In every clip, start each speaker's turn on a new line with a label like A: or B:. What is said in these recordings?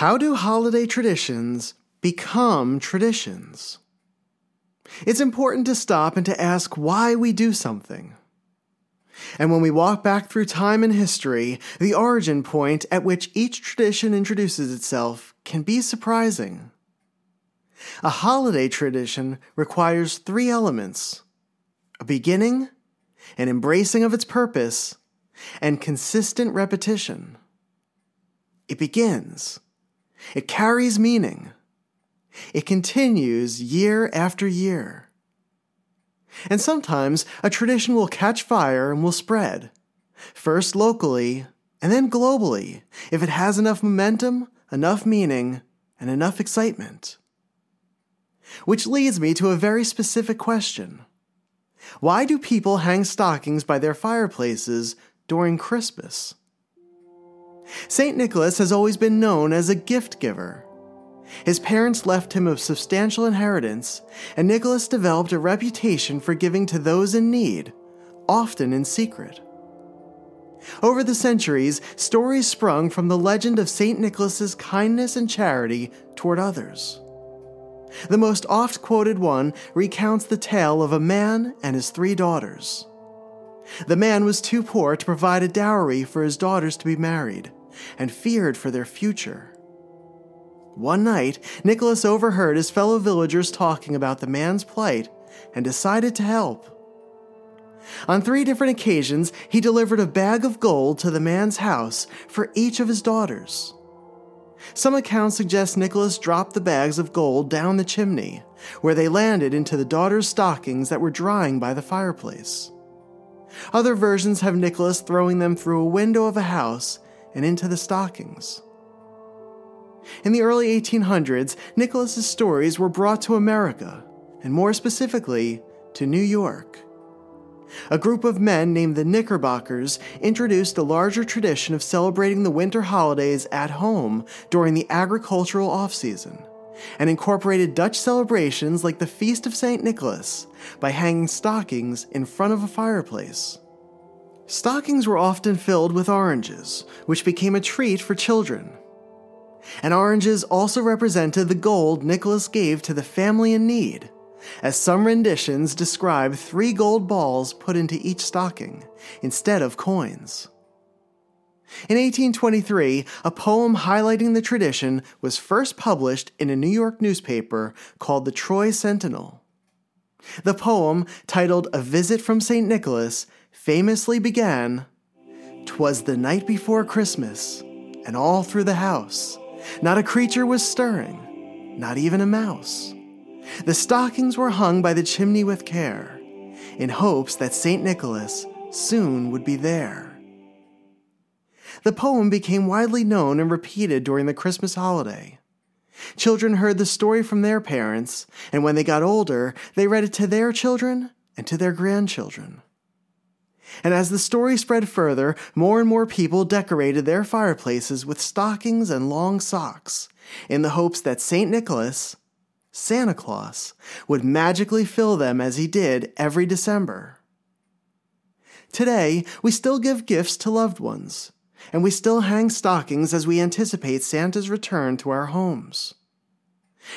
A: How do holiday traditions become traditions? It's important to stop and to ask why we do something. And when we walk back through time and history, the origin point at which each tradition introduces itself can be surprising. A holiday tradition requires three elements a beginning, an embracing of its purpose, and consistent repetition. It begins, it carries meaning, it continues year after year. And sometimes a tradition will catch fire and will spread, first locally and then globally, if it has enough momentum, enough meaning, and enough excitement. Which leads me to a very specific question Why do people hang stockings by their fireplaces during Christmas? St. Nicholas has always been known as a gift giver. His parents left him a substantial inheritance, and Nicholas developed a reputation for giving to those in need, often in secret. Over the centuries, stories sprung from the legend of St. Nicholas's kindness and charity toward others. The most oft quoted one recounts the tale of a man and his three daughters. The man was too poor to provide a dowry for his daughters to be married, and feared for their future. One night, Nicholas overheard his fellow villagers talking about the man's plight and decided to help. On three different occasions, he delivered a bag of gold to the man's house for each of his daughters. Some accounts suggest Nicholas dropped the bags of gold down the chimney, where they landed into the daughters' stockings that were drying by the fireplace. Other versions have Nicholas throwing them through a window of a house and into the stockings. In the early 1800s, Nicholas's stories were brought to America, and more specifically, to New York. A group of men named the Knickerbockers introduced a larger tradition of celebrating the winter holidays at home during the agricultural off-season, and incorporated Dutch celebrations like the Feast of St. Nicholas by hanging stockings in front of a fireplace. Stockings were often filled with oranges, which became a treat for children. And oranges also represented the gold Nicholas gave to the family in need, as some renditions describe three gold balls put into each stocking, instead of coins. In 1823, a poem highlighting the tradition was first published in a New York newspaper called the Troy Sentinel. The poem, titled A Visit from St. Nicholas, famously began Twas the night before Christmas, and all through the house, not a creature was stirring, not even a mouse. The stockings were hung by the chimney with care, in hopes that St. Nicholas soon would be there. The poem became widely known and repeated during the Christmas holiday. Children heard the story from their parents, and when they got older, they read it to their children and to their grandchildren. And as the story spread further, more and more people decorated their fireplaces with stockings and long socks, in the hopes that St. Nicholas, Santa Claus, would magically fill them as he did every December. Today, we still give gifts to loved ones, and we still hang stockings as we anticipate Santa's return to our homes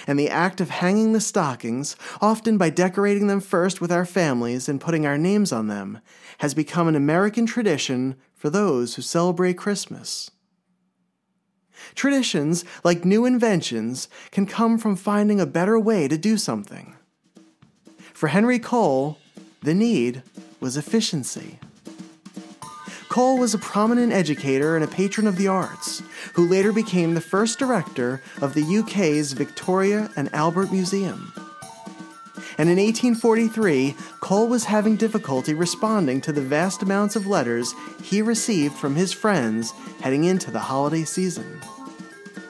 A: and the act of hanging the stockings, often by decorating them first with our families and putting our names on them, has become an American tradition for those who celebrate Christmas. Traditions, like new inventions, can come from finding a better way to do something. For Henry Cole, the need was efficiency. Cole was a prominent educator and a patron of the arts, who later became the first director of the UK's Victoria and Albert Museum. And in 1843, Cole was having difficulty responding to the vast amounts of letters he received from his friends heading into the holiday season.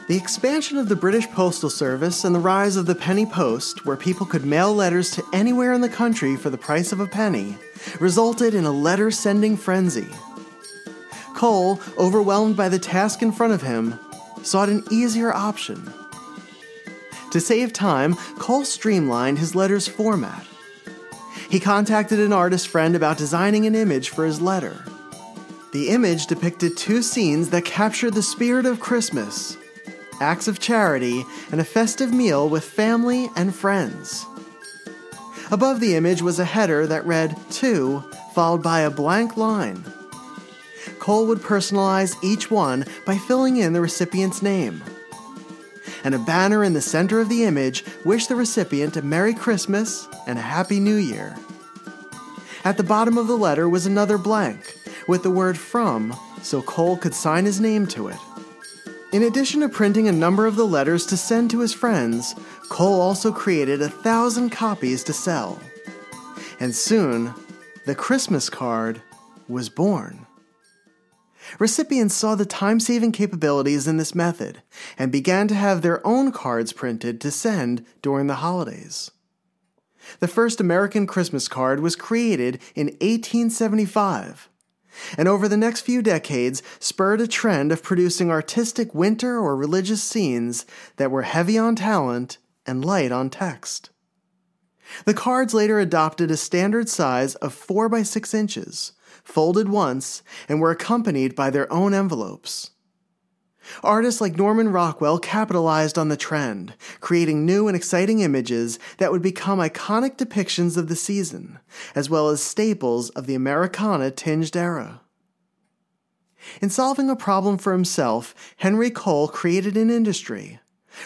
A: The expansion of the British Postal Service and the rise of the penny post, where people could mail letters to anywhere in the country for the price of a penny, resulted in a letter sending frenzy. Cole, overwhelmed by the task in front of him, sought an easier option. To save time, Cole streamlined his letter's format. He contacted an artist friend about designing an image for his letter. The image depicted two scenes that captured the spirit of Christmas acts of charity, and a festive meal with family and friends. Above the image was a header that read To, followed by a blank line. Cole would personalize each one by filling in the recipient's name. And a banner in the center of the image wished the recipient a Merry Christmas and a Happy New Year. At the bottom of the letter was another blank, with the word from, so Cole could sign his name to it. In addition to printing a number of the letters to send to his friends, Cole also created a thousand copies to sell. And soon, the Christmas card was born. Recipients saw the time saving capabilities in this method and began to have their own cards printed to send during the holidays. The first American Christmas card was created in 1875, and over the next few decades spurred a trend of producing artistic winter or religious scenes that were heavy on talent and light on text. The cards later adopted a standard size of 4 by 6 inches, folded once, and were accompanied by their own envelopes. Artists like Norman Rockwell capitalized on the trend, creating new and exciting images that would become iconic depictions of the season, as well as staples of the Americana tinged era. In solving a problem for himself, Henry Cole created an industry,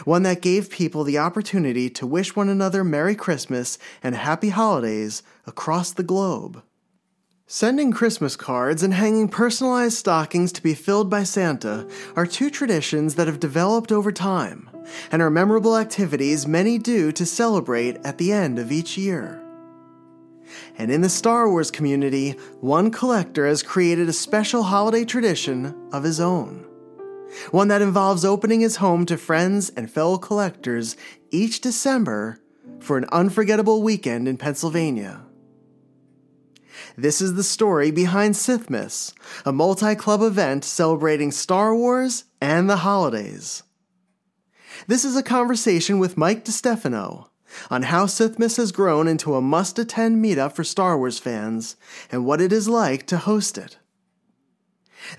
A: one that gave people the opportunity to wish one another Merry Christmas and Happy Holidays across the globe. Sending Christmas cards and hanging personalized stockings to be filled by Santa are two traditions that have developed over time and are memorable activities many do to celebrate at the end of each year. And in the Star Wars community, one collector has created a special holiday tradition of his own. One that involves opening his home to friends and fellow collectors each December for an unforgettable weekend in Pennsylvania. This is the story behind Sithmas, a multi club event celebrating Star Wars and the holidays. This is a conversation with Mike DeStefano on how Sithmas has grown into a must attend meetup for Star Wars fans and what it is like to host it.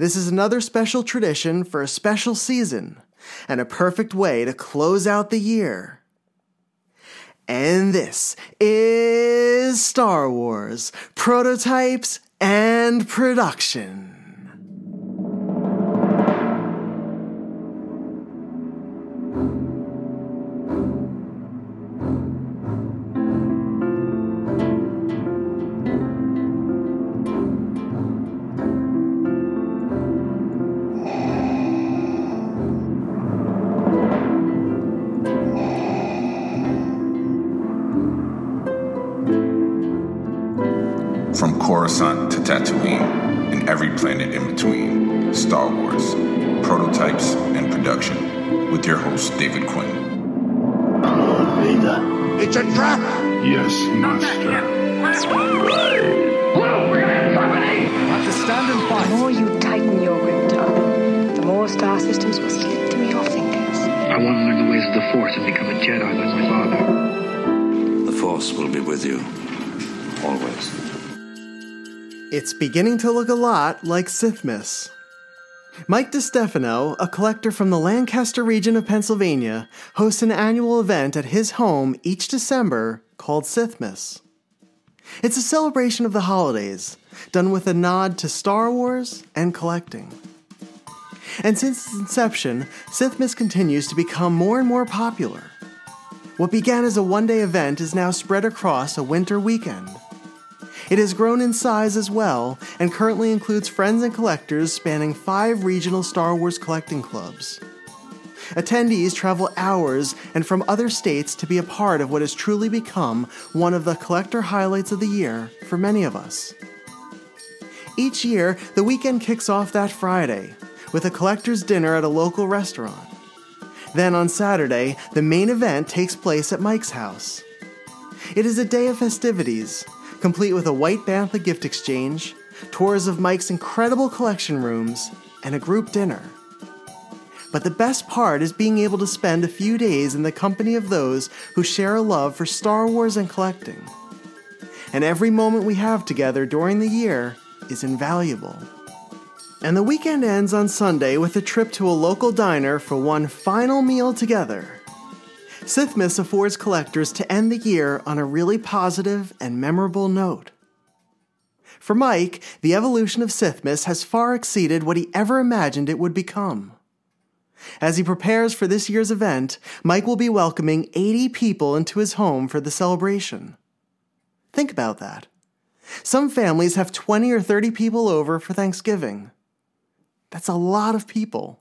A: This is another special tradition for a special season and a perfect way to close out the year. And this is Star Wars Prototypes and Production.
B: It's
A: beginning to look a lot like Sithmas. Mike DeStefano, a collector from the Lancaster region of Pennsylvania, hosts an annual event at his home each December called Sithmas. It's a celebration of the holidays, done with a nod to Star Wars and collecting. And since its inception, Sithmas continues to become more and more popular. What began as a one day event is now spread across a winter weekend. It has grown in size as well, and currently includes friends and collectors spanning five regional Star Wars collecting clubs. Attendees travel hours and from other states to be a part of what has truly become one of the collector highlights of the year for many of us. Each year, the weekend kicks off that Friday with a collector's dinner at a local restaurant. Then on Saturday, the main event takes place at Mike's house. It is a day of festivities, complete with a white bantha gift exchange, tours of Mike's incredible collection rooms, and a group dinner. But the best part is being able to spend a few days in the company of those who share a love for Star Wars and collecting. And every moment we have together during the year is invaluable. And the weekend ends on Sunday with a trip to a local diner for one final meal together. Sithmas affords collectors to end the year on a really positive and memorable note. For Mike, the evolution of Sithmas has far exceeded what he ever imagined it would become. As he prepares for this year's event, Mike will be welcoming 80 people into his home for the celebration. Think about that. Some families have 20 or 30 people over for Thanksgiving. That's a lot of people.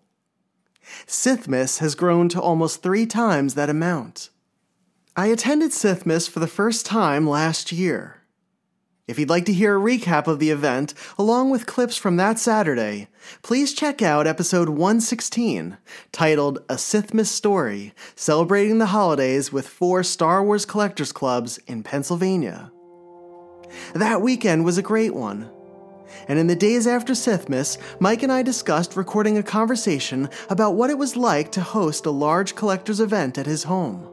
A: Sithmas has grown to almost three times that amount. I attended Sithmas for the first time last year. If you'd like to hear a recap of the event, along with clips from that Saturday, please check out episode 116, titled A Sithmas Story, celebrating the holidays with four Star Wars collectors clubs in Pennsylvania. That weekend was a great one. And in the days after Sithmas, Mike and I discussed recording a conversation about what it was like to host a large collector's event at his home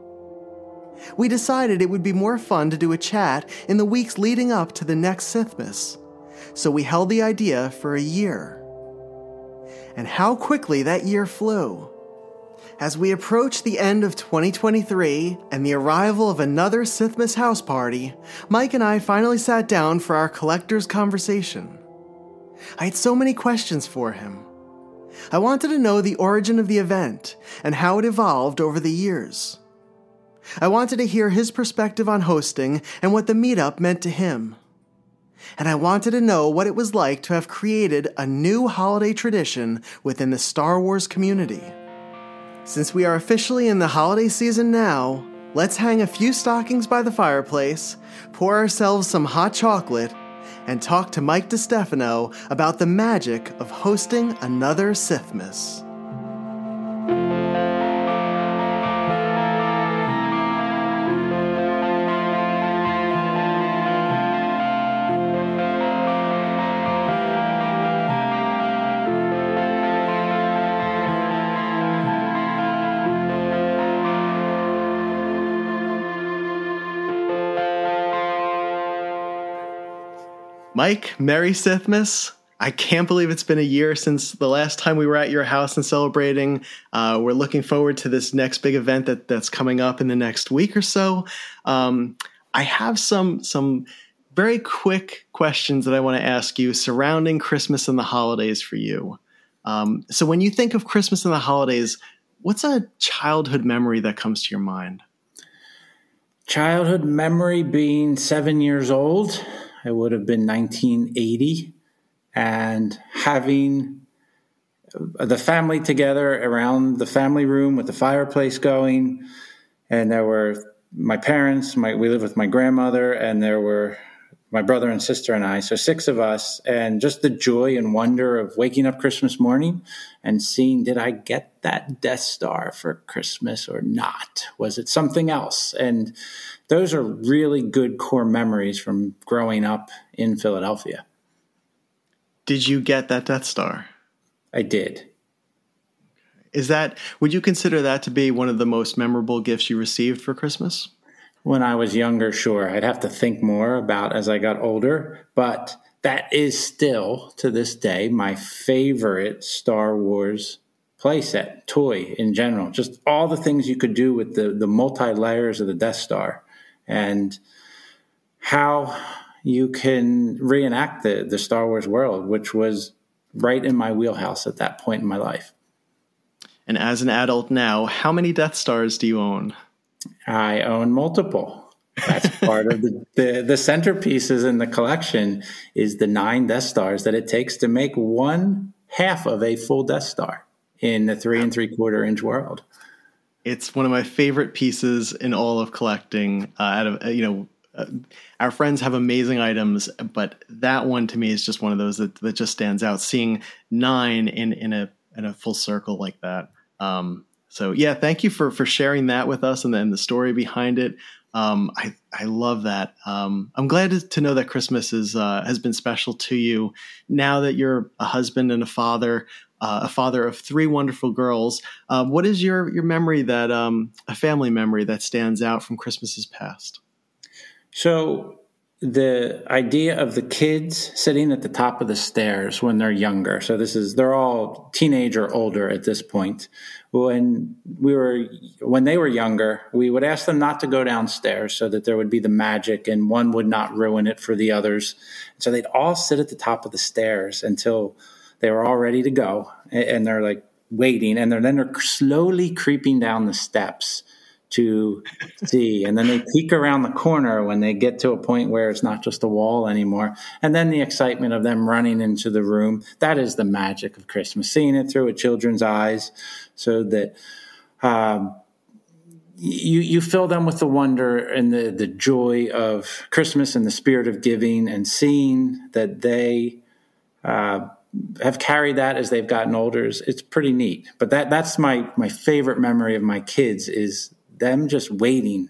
A: we decided it would be more fun to do a chat in the weeks leading up to the next Sithmas. So we held the idea for a year. And how quickly that year flew. As we approached the end of 2023 and the arrival of another Sithmas house party, Mike and I finally sat down for our collector's conversation. I had so many questions for him. I wanted to know the origin of the event and how it evolved over the years. I wanted to hear his perspective on hosting and what the meetup meant to him. And I wanted to know what it was like to have created a new holiday tradition within the Star Wars community. Since we are officially in the holiday season now, let's hang a few stockings by the fireplace, pour ourselves some hot chocolate, and talk to Mike DeStefano about the magic of hosting another Sithmas. Mike, Merry Sithmas. I can't believe it's been a year since the last time we were at your house and celebrating. Uh, we're looking forward to this next big event that, that's coming up in the next week or so. Um, I have some some very quick questions that I want to ask you surrounding Christmas and the holidays for you. Um, so, when you think of Christmas and the holidays, what's a childhood memory that comes to your mind?
C: Childhood memory being seven years old it would have been 1980. And having the family together around the family room with the fireplace going. And there were my parents, my, we lived with my grandmother, and there were my brother and sister and I, so six of us, and just the joy and wonder of waking up Christmas morning and seeing did I get that Death Star for Christmas or not? Was it something else? And those are really good core memories from growing up in Philadelphia.
A: Did you get that Death Star?
C: I did.
A: Is that would you consider that to be one of the most memorable gifts you received for Christmas?
C: When I was younger, sure. I'd have to think more about as I got older, but that is still to this day my favorite Star Wars playset, toy in general. Just all the things you could do with the the multi layers of the Death Star and how you can reenact the the Star Wars world, which was right in my wheelhouse at that point in my life.
A: And as an adult now, how many Death Stars do you own?
C: I own multiple. That's part of the, the, the centerpieces in the collection is the nine Death Stars that it takes to make one half of a full Death Star in the three and three quarter inch world.
A: It's one of my favorite pieces in all of collecting. Uh, out of uh, you know, uh, our friends have amazing items, but that one to me is just one of those that, that just stands out. Seeing nine in in a in a full circle like that. Um, so yeah, thank you for for sharing that with us and then the story behind it. Um, I I love that. Um, I'm glad to, know that Christmas is uh, has been special to you. Now that you're a husband and a father, uh, a father of three wonderful girls, uh, what is your your memory that um, a family memory that stands out from Christmases past?
C: So the idea of the kids sitting at the top of the stairs when they're younger. So this is they're all teenage or older at this point. When we were when they were younger, we would ask them not to go downstairs so that there would be the magic and one would not ruin it for the others. So they'd all sit at the top of the stairs until they were all ready to go and they're like waiting and they're then they're slowly creeping down the steps to see. And then they peek around the corner when they get to a point where it's not just a wall anymore. And then the excitement of them running into the room. That is the magic of Christmas, seeing it through a children's eyes so that um, you, you fill them with the wonder and the, the joy of Christmas and the spirit of giving and seeing that they. Uh, have carried that as they've gotten older. It's pretty neat. But that that's my my favorite memory of my kids is them just waiting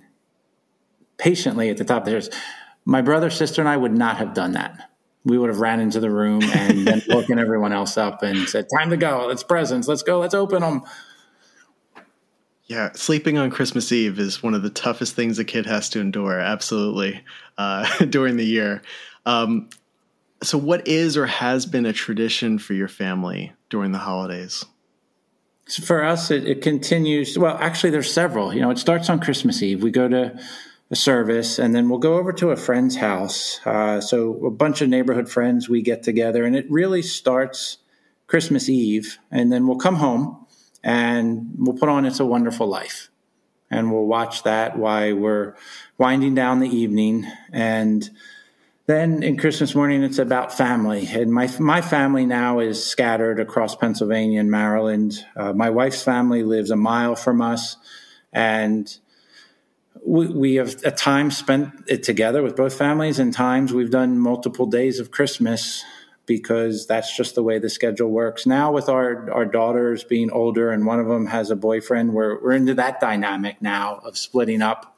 C: patiently at the top of the stairs. My brother, sister, and I would not have done that. We would have ran into the room and then woken everyone else up and said, "Time to go. It's presents. Let's go. Let's open them."
D: Yeah, sleeping on Christmas Eve is one of the toughest things a kid has to endure. Absolutely, uh, during the year. Um, so, what is or has been a tradition for your family during the holidays?
C: For us, it, it, continues. Well, actually, there's several. You know, it starts on Christmas Eve. We go to a service, and then we'll go over to a friend's house. Uh, so a bunch of neighborhood friends we get together, and it really starts Christmas Eve, and then we'll come home and we'll put on "It's a Wonderful Life," and we'll watch that while we're winding down the evening and then in Christmas morning, it's about family. And my, my family now is scattered across Pennsylvania and Maryland. Uh, my wife's family lives a mile from us. And we, we have a time spent it together with both families, and times we've done multiple days of Christmas because that's just the way the schedule works. Now, with our, our daughters being older and one of them has a boyfriend, we're, we're into that dynamic now of splitting up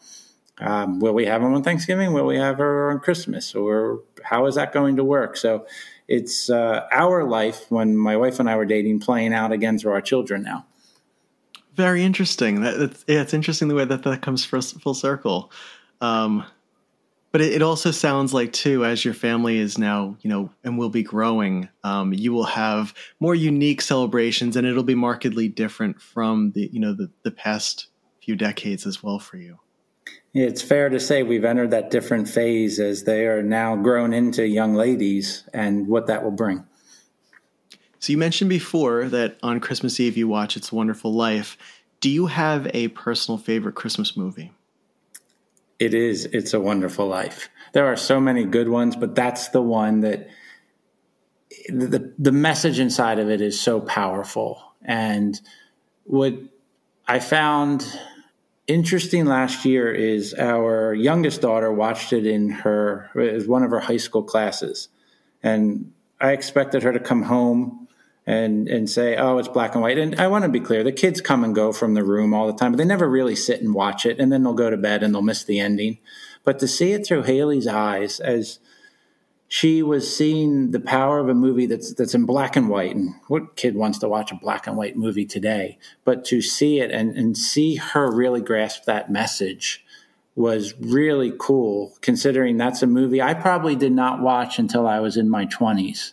C: um, will we have them on Thanksgiving? Will we have her on Christmas? Or how is that going to work? So it's uh, our life when my wife and I were dating playing out again through our children now.
D: Very interesting. That, it's, yeah, it's interesting the way that that comes full circle. Um, but it, it, also sounds like too, as your family is now, you know, and will be growing, um, you will have more unique celebrations, and it'll be markedly different from the, you know, the the past few decades as well for you.
C: It's fair to say we've entered that different phase as they are now grown into young ladies and what that will bring.
D: So, you mentioned before that on Christmas Eve you watch It's a Wonderful Life. Do you have a personal favorite Christmas movie?
C: It is It's a Wonderful Life. There are so many good ones, but that's the one that the, the message inside of it is so powerful. And what I found interesting last year is our youngest daughter watched it in her it one of her high school classes. And i expected her to come home and and say oh it's black and white. And i want to be clear the kids come and go from the room all the time but they never really sit and watch it and then they'll go to bed and they'll miss the ending. But to see it through haley's eyes as she was seeing the power of a movie that's that's in black and white and what kid wants to watch a black and white movie today? But to see it and, and see her really grasp that message was really cool considering that's a movie i probably did not watch until i was in my 20s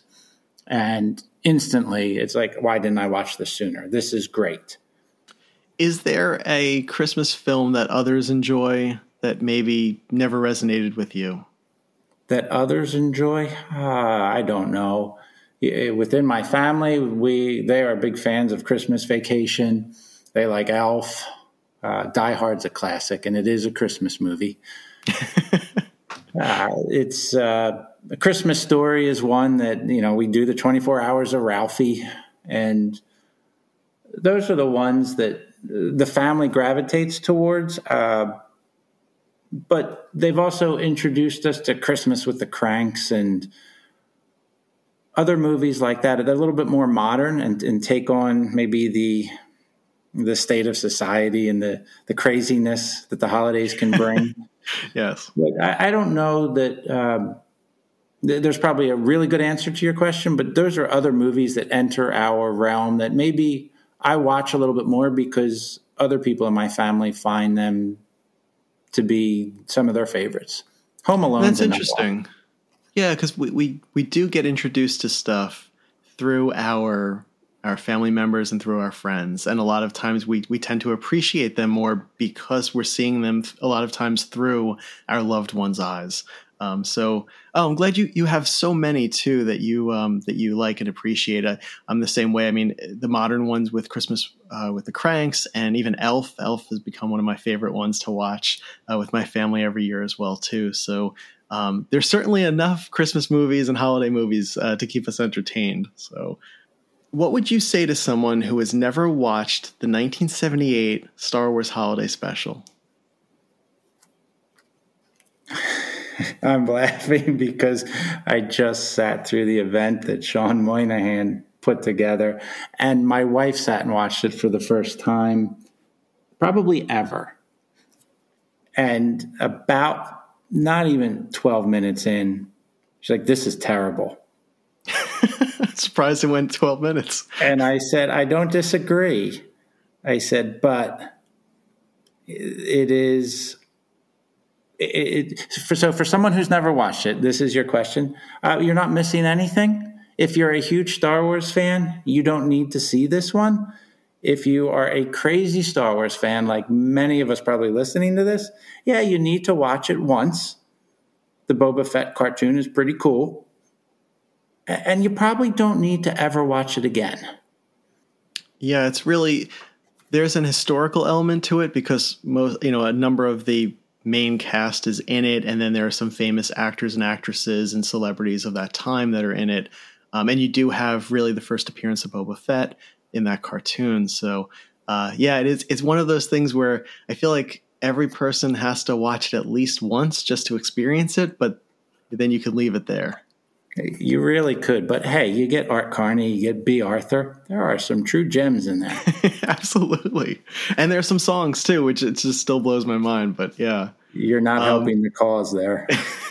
C: and instantly it's like why didn't i watch this sooner? This is great.
D: Is there a christmas film that others enjoy that maybe never resonated with you
C: that others enjoy? Uh, I don't know. Within my family, we they are big fans of Christmas Vacation. They like Elf. Uh, Die Hard's a classic, and it is a Christmas movie. uh, it's uh, a Christmas Story is one that you know we do the 24 hours of Ralphie, and those are the ones that the family gravitates towards. Uh, but they've also introduced us to Christmas with the Cranks and other movies like that. They're a little bit more modern and, and take on maybe the the state of society and the the craziness that the holidays can bring.
D: yes,
C: but I, I, don't know that. Um, there's probably a really good answer to your question, but those are other movies that enter our realm that maybe I watch a little bit more because other people in my family find them to be some of their favorites. Home Alone.
A: That's interesting. Yeah, because we, we we do get introduced to stuff through our our family members and through our friends, and a lot of times we we tend to appreciate them more because we're seeing them a lot of times through our loved ones' eyes. Um, so, oh, I'm glad you you have so many too that you um, that you like and appreciate. I, I'm the same way. I mean, the modern ones with Christmas uh, with the Cranks and even Elf. Elf has become one of my favorite ones to watch uh, with my family every year as well too. So. Um, there's certainly enough Christmas movies and holiday movies uh, to keep us entertained. So, what would you say to someone who has never watched the 1978 Star Wars Holiday Special?
C: I'm laughing because I just sat through the event that Sean Moynihan put together, and my wife sat and watched it for the first time, probably ever. And about not even 12 minutes in, she's like, This is terrible.
A: Surprised it went 12 minutes.
C: And I said, I don't disagree. I said, but it is it, for, so for someone who's never watched it, this is your question. Uh, you're not missing anything. If you're a huge Star Wars fan, you don't need to see this one. If you are a crazy Star Wars fan, like many of us probably listening to this, yeah, you need to watch it once. The Boba Fett cartoon is pretty cool. And you probably don't need to ever watch it again.
A: Yeah, it's really there's an historical element to it because most you know a number of the main cast is in it, and then there are some famous actors and actresses and celebrities of that time that are in it. Um, and you do have really the first appearance of Boba Fett in that cartoon. So uh, yeah, it is. It's one of those things where I feel like every person has to watch it at least once just to experience it, but then you can leave it there.
C: You really could, but hey, you get Art Carney, you get Bea Arthur. There are some true gems in there.
A: Absolutely, and there's some songs too, which it just still blows my mind. But yeah,
C: you're not um, helping the cause there.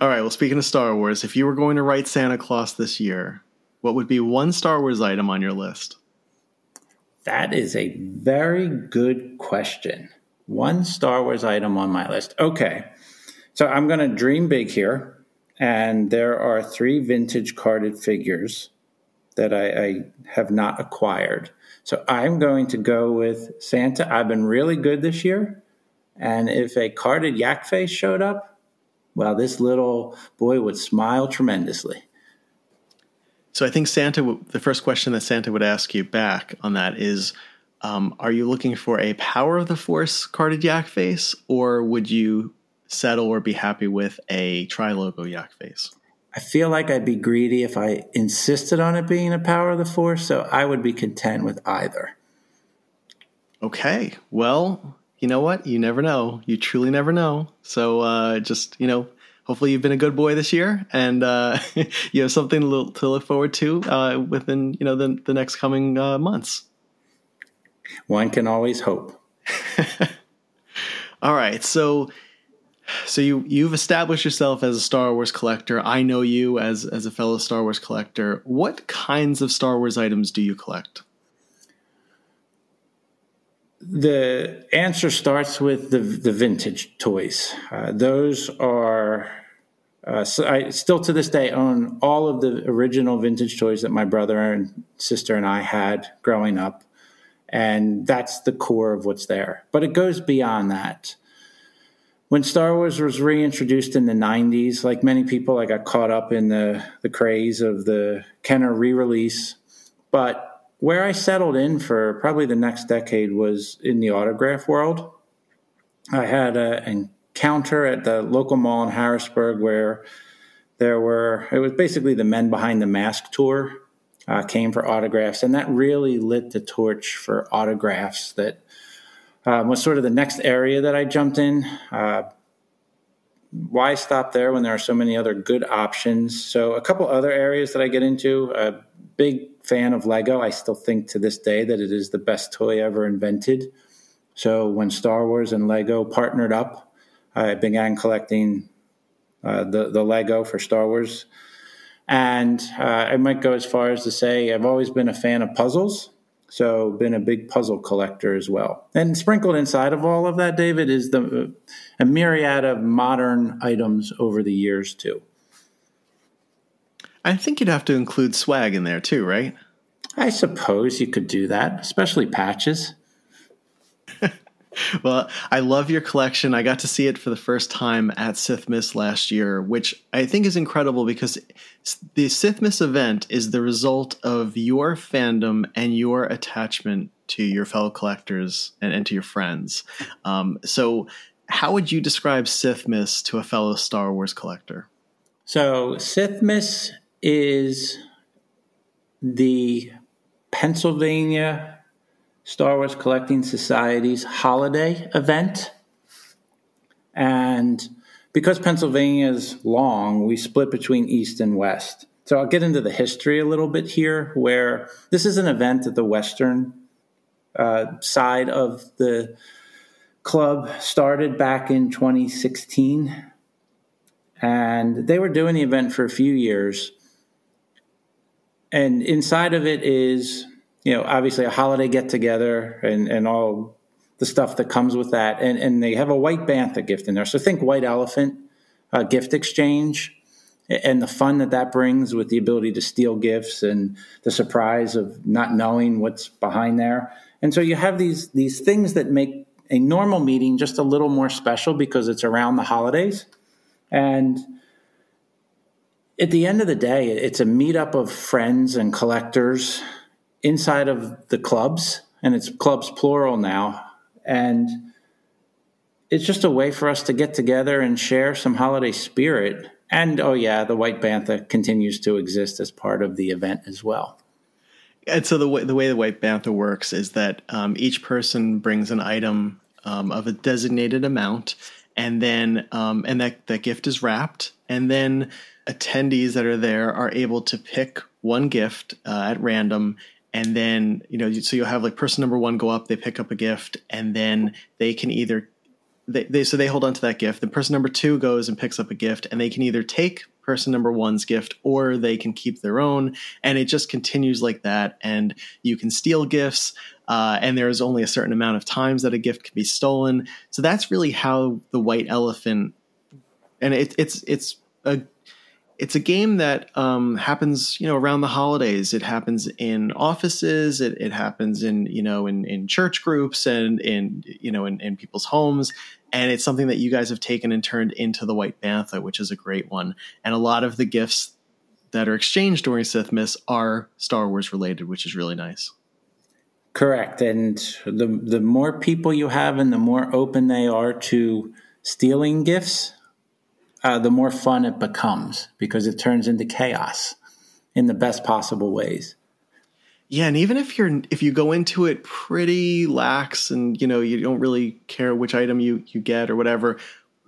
A: All right. Well, speaking of Star Wars, if you were going to write Santa Claus this year, what would be one Star Wars item on your list?
C: That is a very good question. One Star Wars item on my list. Okay. So I'm going to dream big here and there are three vintage carded figures that I, I, have not acquired. So I'm going to go with Santa. I've been really good this year, and if a carded yak face showed up, well, this little boy would smile tremendously.
A: So I think Santa. The first question that Santa would ask you back on that is. Um, are you looking for a power of the force carded yak face, or would you settle or be happy with a tri logo yak face.
C: I feel like I'd be greedy if I insisted on it being a power of the force, so I would be content with either.
A: Okay. Well, you know what? You never know. You truly never know. So uh, just, you know, hopefully you've been a good boy this year and uh, you have something to look, forward to uh, within, you know, the, the next coming uh, months.
C: One can always hope.
A: All right. So so you you've established yourself as a Star Wars collector. I know you as as a fellow Star Wars collector. What kinds of Star Wars items do you collect?
C: The answer starts with the the vintage toys. Uh, those are uh, so I still to this day own all of the original vintage toys that my brother and sister and I had growing up, and that's the core of what's there. But it goes beyond that when Star Wars was reintroduced in the 90s, like many people, I got caught up in the, the craze of the Kenner re release. But where I settled in for probably the next decade was in the autograph world. I had an encounter at the local mall in Harrisburg where there were, it was basically the Men Behind the Mask tour uh, came for autographs. And that really lit the torch for autographs that um, was sort of the next area that I jumped in. Uh, why stop there when there are so many other good options? So, a couple other areas that I get into. A big fan of Lego. I still think to this day that it is the best toy ever invented. So, when Star Wars and Lego partnered up, I began collecting uh, the the Lego for Star Wars. And uh, I might go as far as to say I've always been a fan of puzzles. So, been a big puzzle collector as well. And sprinkled inside of all of that, David, is the a myriad of modern items over the years too.
A: I think you'd have to include swag in there too, right?
C: I suppose you could do that, especially patches.
A: well, I love your collection. I got to see it for the first time at Sithmas last year, which I think is incredible because the Sithmas event is the result of your fandom and your attachment to your fellow collectors and, and to your friends. Um, so, how would you describe Sithmas to a fellow Star Wars collector?
C: So, Sithmas is the Pennsylvania Star Wars Collecting Society's holiday event. And because Pennsylvania is long, we split between East and West. So I'll get into the history a little bit here, where this is an event at the Western uh, side of the club, started back in 2016. And they were doing the event for a few years and inside of it is you know obviously a holiday get together and and all the stuff that comes with that. And and they have a white bantha gift in there. So think white elephant uh, gift exchange and the fun that that brings with the ability to steal gifts and the surprise of not knowing what's behind there. And so you have these these things that make a normal meeting just a little more special because it's around the holidays. And at the end of the day, it's a meetup of friends and collectors inside of the clubs, and it's clubs plural now. And it's just a way for us to get together and share some holiday spirit. And oh, yeah, the White Bantha continues to exist as part of the event as well.
A: And so the way the, way the White Bantha works is that um, each person brings an item um, of a designated amount, and then um, and that that gift is wrapped, and then attendees that are there are able to pick one gift uh, at random and then you know so you'll have like person number one go up they pick up a gift and then they can either they, they so they hold on to that gift. Then person number two goes and picks up a gift and they can either take person number one's gift or they can keep their own. And it just continues like that and you can steal gifts uh, and there's only a certain amount of times that a gift can be stolen. So that's really how the white elephant and it, it's it's a it's a game that um, happens, you know, around the holidays. It happens in offices. It, it happens in, you know, in, in church groups and in, you know, in, in people's homes. And it's something that you guys have taken and turned into the White Bantha, which is a great one. And a lot of the gifts that are exchanged during Sithmas are Star Wars related, which is really nice.
C: Correct. And the the more people you have and the more open they are to stealing gifts, uh, the more fun it becomes because it turns into chaos in the best possible ways.
A: Yeah, and even if you're if you go into it pretty lax and you know you don't really care which item you you get or whatever,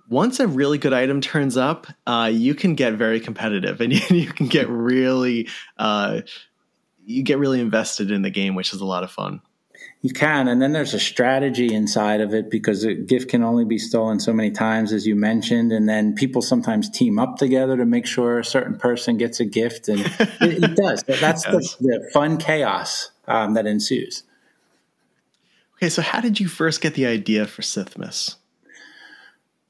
A: once a really good item turns up, uh, you can get very competitive and you, you can get really uh, you get really invested in the game, which is a lot of fun.
C: You can, and then there's a strategy inside of it because a gift can only be stolen so many times, as you mentioned, and then people sometimes team up together to make sure a certain person gets a gift, and it, it, does. That's the, the, fun chaos um, that ensues.
A: Okay, so how did you first get the idea for Sithmas?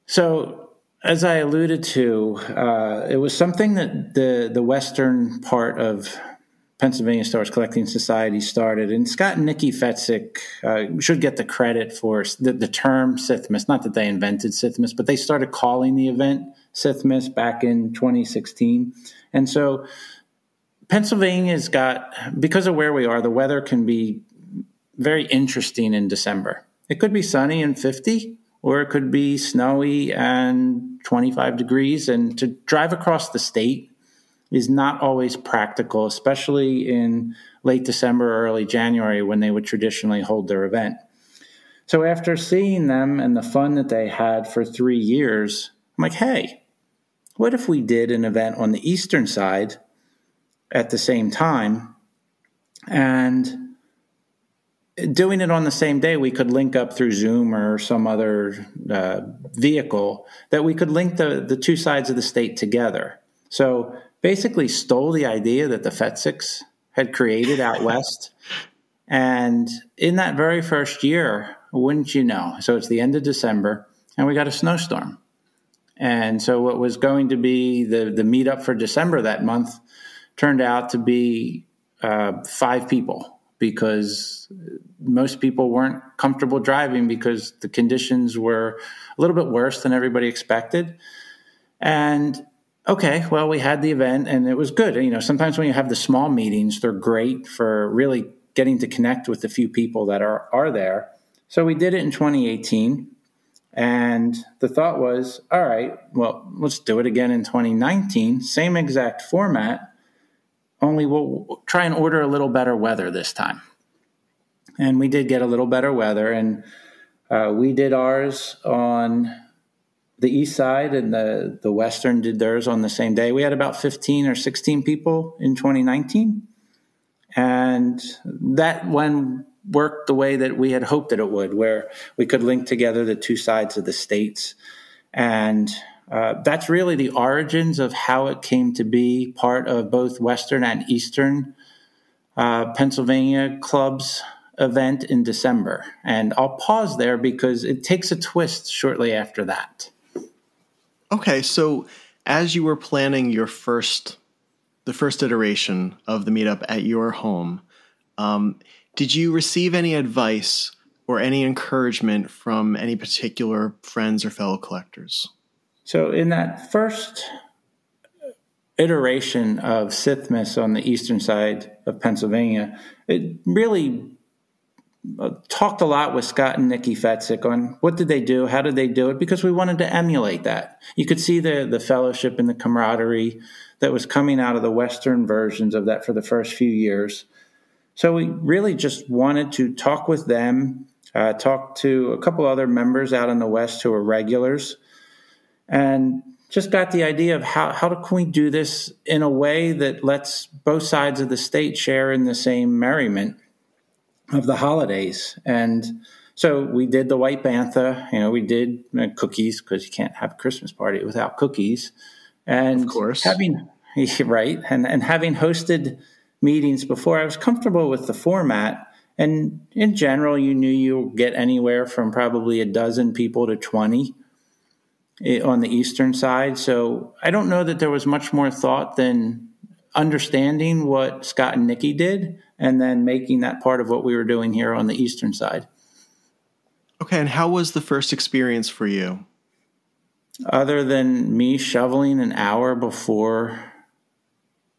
C: So, as I alluded to, uh, it was something that the the western part of Pennsylvania Star Wars Collecting Society started. And Scott and Nikki Fetzik uh, should get the credit for the, the, term Sithmas. Not that they invented Sithmas, but they started calling the event Sithmas back in 2016. And so Pennsylvania's got, because of where we are, the weather can be very interesting in December. It could be sunny and 50, or it could be snowy and 25 degrees. And to drive across the state is not always practical, especially in late December or early January when they would traditionally hold their event. So after seeing them and the fun that they had for three years, I'm like, hey, what if we did an event on the eastern side at the same time and doing it on the same day, we could link up through Zoom or some other uh, vehicle that we could link the, the two sides of the state together. So basically stole the idea that the Fetziks had created out west And in that very first year, wouldn't you know? So it's the end of December, and we got a snowstorm. And so what was going to be the the meetup for December that month turned out to be uh, five people because most people weren't comfortable driving because the conditions were a little bit worse than everybody expected. And okay, well, we had the event and it was good. You know, sometimes when you have the small meetings, they're great for really getting to connect with the few people that are, are there. So we did it in 2018. And the thought was, all right, well, let's do it again in 2019, same exact format only we'll try and order a little better weather this time. And we did get a little better weather, and uh, we did ours on the east side, and the, the western did theirs on the same day. We had about 15 or 16 people in 2019. And that one worked the way that we had hoped that it would, where we could link together the two sides of the states. And uh, that's really the origins of how it came to be part of both Western and Eastern uh, Pennsylvania clubs event in December. And I'll pause there because it takes a twist shortly after that.
A: Okay, so as you were planning your first, the first iteration of the meetup at your home, um, did you receive any advice or any encouragement from any particular friends or fellow collectors?
C: So, in that first iteration of Sithmas on the eastern side of Pennsylvania, it really talked a lot with Scott and Nikki Fetzik on what did they do, how did they do it, because we wanted to emulate that. You could see the the fellowship and the camaraderie that was coming out of the Western versions of that for the first few years. So we really just wanted to talk with them, uh, talk to a couple other members out in the West who are regulars, and just got the idea of how, how can we do this in a way that lets both sides of the state share in the same merriment of the holidays. And so we did the White Bantha, you know, we did cookies because you can't have a Christmas party without cookies. And
A: of course,
C: having, right. And, and having hosted meetings before, I was comfortable with the format. And in general, you knew you get anywhere from probably a dozen people to 20 eh, on the eastern side. So I don't know that there was much more thought than understanding what Scott and Nikki did and then making that part of what we were doing here on the eastern side.
A: Okay, and how was the first experience for you?
C: Other than me shoveling an hour before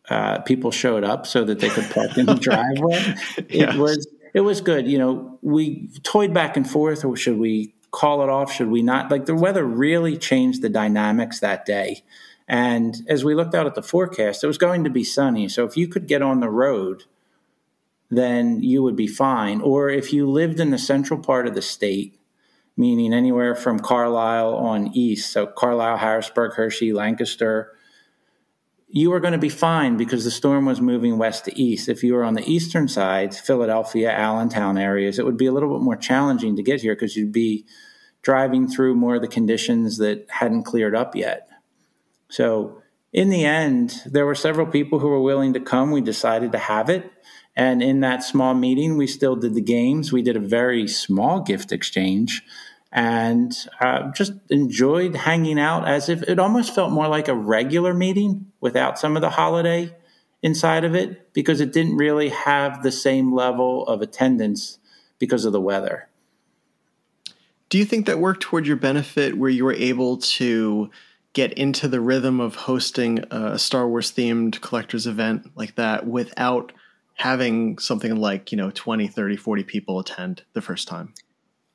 C: uh, people showed up so that they could park in the driveway, yes. it was it was good. You know, we toyed back and forth. Or should we call it off? Should we not? Like the weather really changed the dynamics that day. And as we looked out at the forecast, it was going to be sunny. So if you could get on the road, then you would be fine. Or if you lived in the central part of the state, meaning anywhere from Carlisle on east, so Carlisle, Harrisburg, Hershey, Lancaster, you were going to be fine because the storm was moving west to east. If you were on the eastern side, Philadelphia, Allentown areas, it would be a little bit more challenging to get here because you'd be driving through more of the conditions that hadn't cleared up yet. So, in the end, there were several people who were willing to come. We decided to have it. And in that small meeting, we still did the games. We did a very small gift exchange and uh, just enjoyed hanging out as if it almost felt more like a regular meeting without some of the holiday inside of it because it didn't really have the same level of attendance because of the weather.
A: Do you think that worked toward your benefit where you were able to get into the rhythm of hosting a Star Wars themed collectors event like that without having something like, you know, 20, 30, 40 people attend the first time?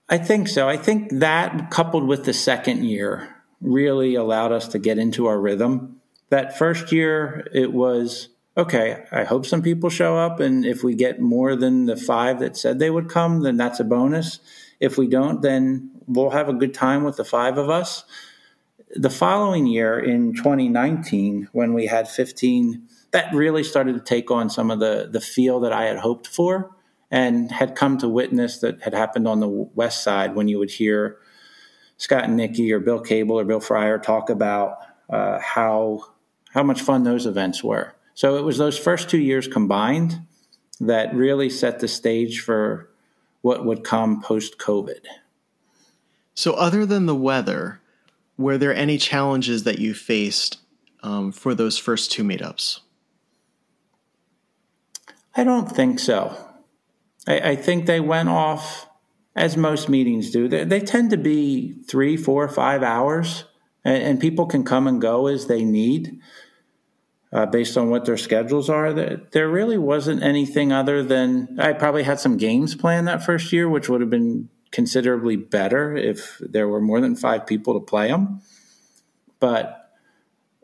C: I think so. I think that coupled with the second year really allowed us to get into our rhythm. That first year, it was okay, I hope some people show up. And if we get more than the five that said they would come, then that's a bonus. If we don't, then we'll have a good time with the five of us. The following year in 2019, when we had 15, that really started to take on some of the, the feel that I had hoped for and had come to witness that had happened on the west side when you would hear Scott and Nikki or Bill Cable or Bill Fryer talk about uh, how how much fun those events were. So it was those first two years combined that really set the stage for what would come post COVID.
A: So, other than the weather, were there any challenges that you faced um, for those first two meetups?
C: I don't think so. I, I think they went off as most meetings do. They, they, tend to be three, four, five hours, and, and people can come and go as they need. Uh, based on what their schedules are. There, there really wasn't anything other than I probably had some games planned that first year, which would have been considerably better if there were more than five people to play them. But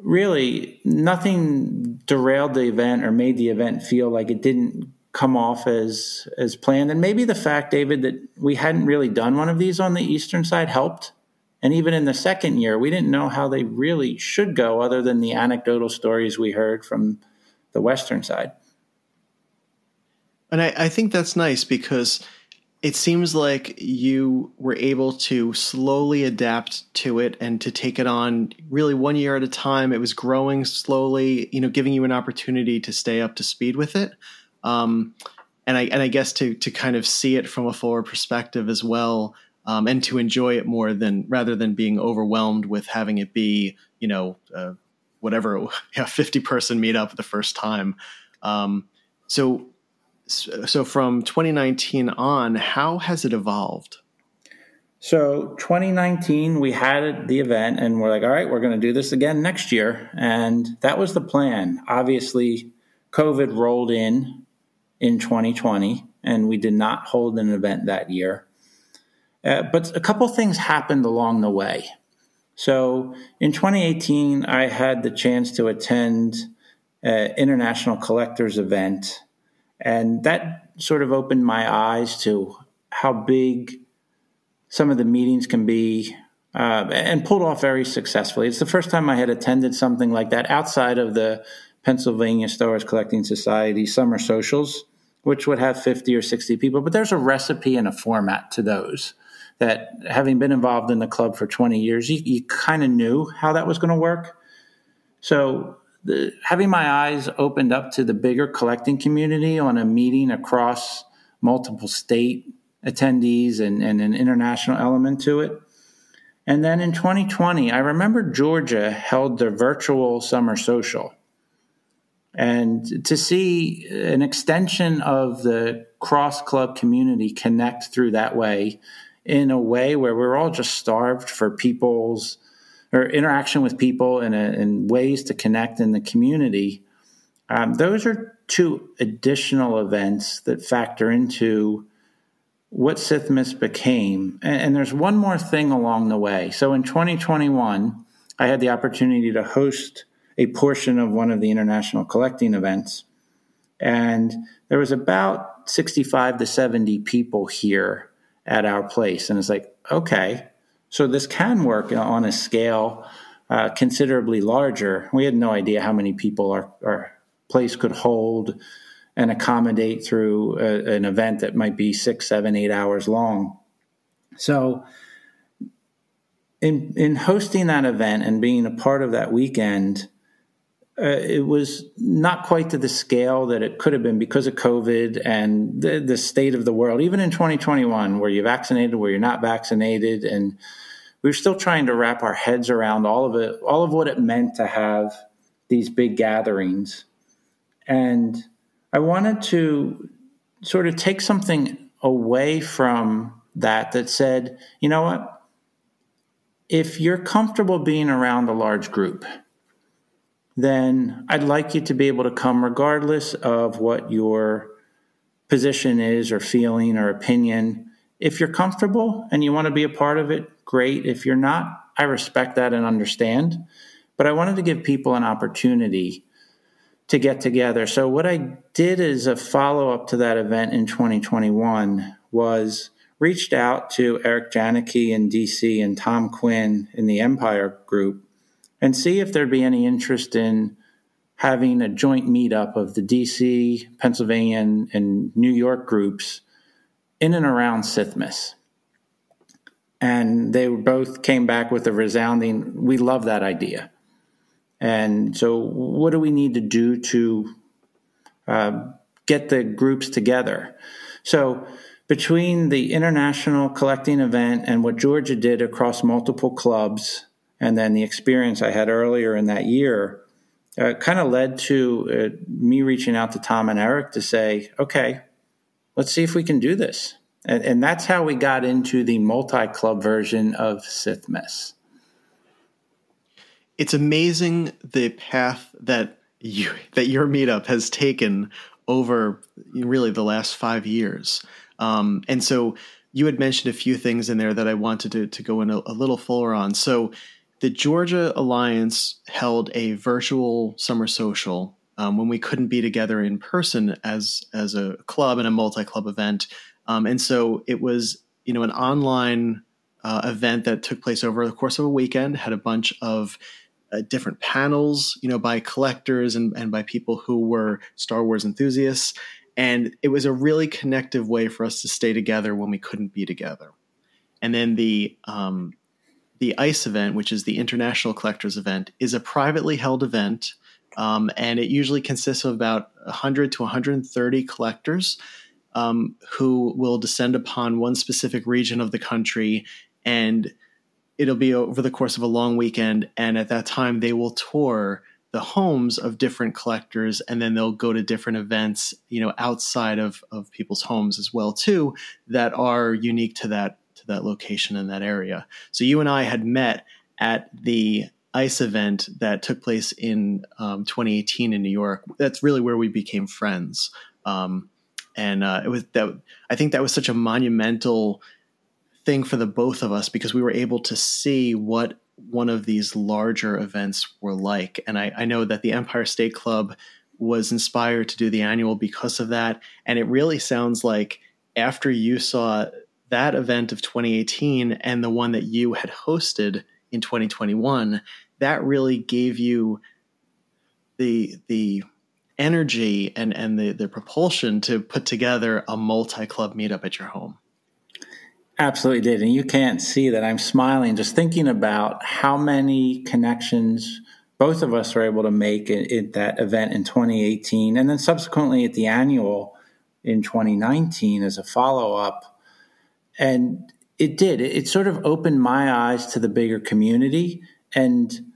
C: really, nothing derailed the event or made the event feel like it didn't come off as as planned. And maybe the fact, David, that we hadn't really done one of these on the eastern side helped and even in the second year, we didn't know how they really should go, other than the anecdotal stories we heard from the Western side.
A: And I, I think that's nice because it seems like you were able to slowly adapt to it and to take it on really one year at a time. It was growing slowly, you know, giving you an opportunity to stay up to speed with it. Um, and I and I guess to to kind of see it from a forward perspective as well um, and to enjoy it more than rather than being overwhelmed with having it be you know uh, whatever yeah, 50 person meetup the first time um, so so from 2019 on how has it evolved?
C: So 2019 we had the event and we're like all right we're going to do this again next year. And that was the plan. Obviously covid rolled in in 2020 and we did not hold an event that year. Uh, but a couple things happened along the way. So in 2018, I had the chance to attend an international collectors event, and that sort of opened my eyes to how big some of the meetings can be uh, and pulled off very successfully. It's the first time I had attended something like that outside of the Pennsylvania Star Wars Collecting Society summer socials, which would have 50 or 60 people. But there's a recipe and a format to those that having been involved in the club for 20 years, you, you kind of knew how that was going to work. So, the, having my eyes opened up to the bigger collecting community on a meeting across multiple state attendees and, and an international element to it. And then in 2020, I remember Georgia held their virtual summer social. And to see an extension of the cross club community connect through that way in a way where we're all just starved for people's or interaction with people and, ways to connect in the community. Um, those are two additional events that factor into what SITHMAS became. And, and there's one more thing along the way. So in 2021, I had the opportunity to host a portion of one of the international collecting events. And there was about 65 to 70 people here at our place. And it's like, okay, so this can work on a scale uh, considerably larger. We had no idea how many people our, our place could hold and accommodate through a, an event that might be six, seven, eight hours long. So, in in hosting that event and being a part of that weekend, uh, it was not quite to the scale that it could have been because of COVID and the, the state of the world. Even in 2021, where you're vaccinated, where you're not vaccinated, and we are still trying to wrap our heads around all of it, all of what it meant to have these big gatherings. And I wanted to sort of take something away from that that said, you know what? If you're comfortable being around a large group, then I'd like you to be able to come regardless of what your position is or feeling or opinion. If you're comfortable and you want to be a part of it, great. If you're not, I respect that and understand. But I wanted to give people an opportunity to get together. So what I did as a follow up to that event in 2021 was reached out to Eric Janicki in DC and Tom Quinn in the Empire group and see if there'd be any interest in having a joint meetup of the DC, Pennsylvania, and, and New York groups in and around SITHMAS. And they both came back with a resounding, we love that idea. And so, what do we need to do to uh, get the groups together. So between the international collecting event and what Georgia did across multiple clubs, and then the experience I had earlier in that year, uh, kind of led to uh, me reaching out to Tom and Eric to say, okay, let's see if we can do this. And, and that's how we got into the multi club version of Sithmas.
A: It's amazing the path that you that your meetup has taken over really the last five years. Um, and so you had mentioned a few things in there that I wanted to, to go in a, a little fuller on. So the Georgia Alliance held a virtual summer social um, when we couldn't be together in person as as a club and a multi club event, um, and so it was you know an online uh, event that took place over the course of a weekend. Had a bunch of uh, different panels, you know, by collectors and, and by people who were Star Wars enthusiasts, and it was a really connective way for us to stay together when we couldn't be together. And then the um, the ICE event, which is the International Collectors Event, is a privately held event, um, and it usually consists of about 100 to 130 collectors um, who will descend upon one specific region of the country, and it'll be over the course of a long weekend. And at that time, they will tour the homes of different collectors, and then they'll go to different events, you know, outside of of people's homes as well too, that are unique to that to that location in that area. So you and I had met at the ICE event that took place in um, 2018 in New York. That's really where we became friends. Um, and uh, it was that I think that was such a monumental thing for the both of us because we were able to see what one of these larger events were like. And I, I know that the Empire State Club was inspired to do the annual because of that. And it really sounds like after you saw that event of 2018 and the one that you had hosted in 2021, that really gave you the the energy and and the the propulsion to put together a multi club meetup at your home.
C: Absolutely did, and you can't see that I'm smiling just thinking about how many connections both of us were able to make at, that event in 2018, and then subsequently at the annual in 2019 as a follow up and it did. It, it sort of opened my eyes to the bigger community, and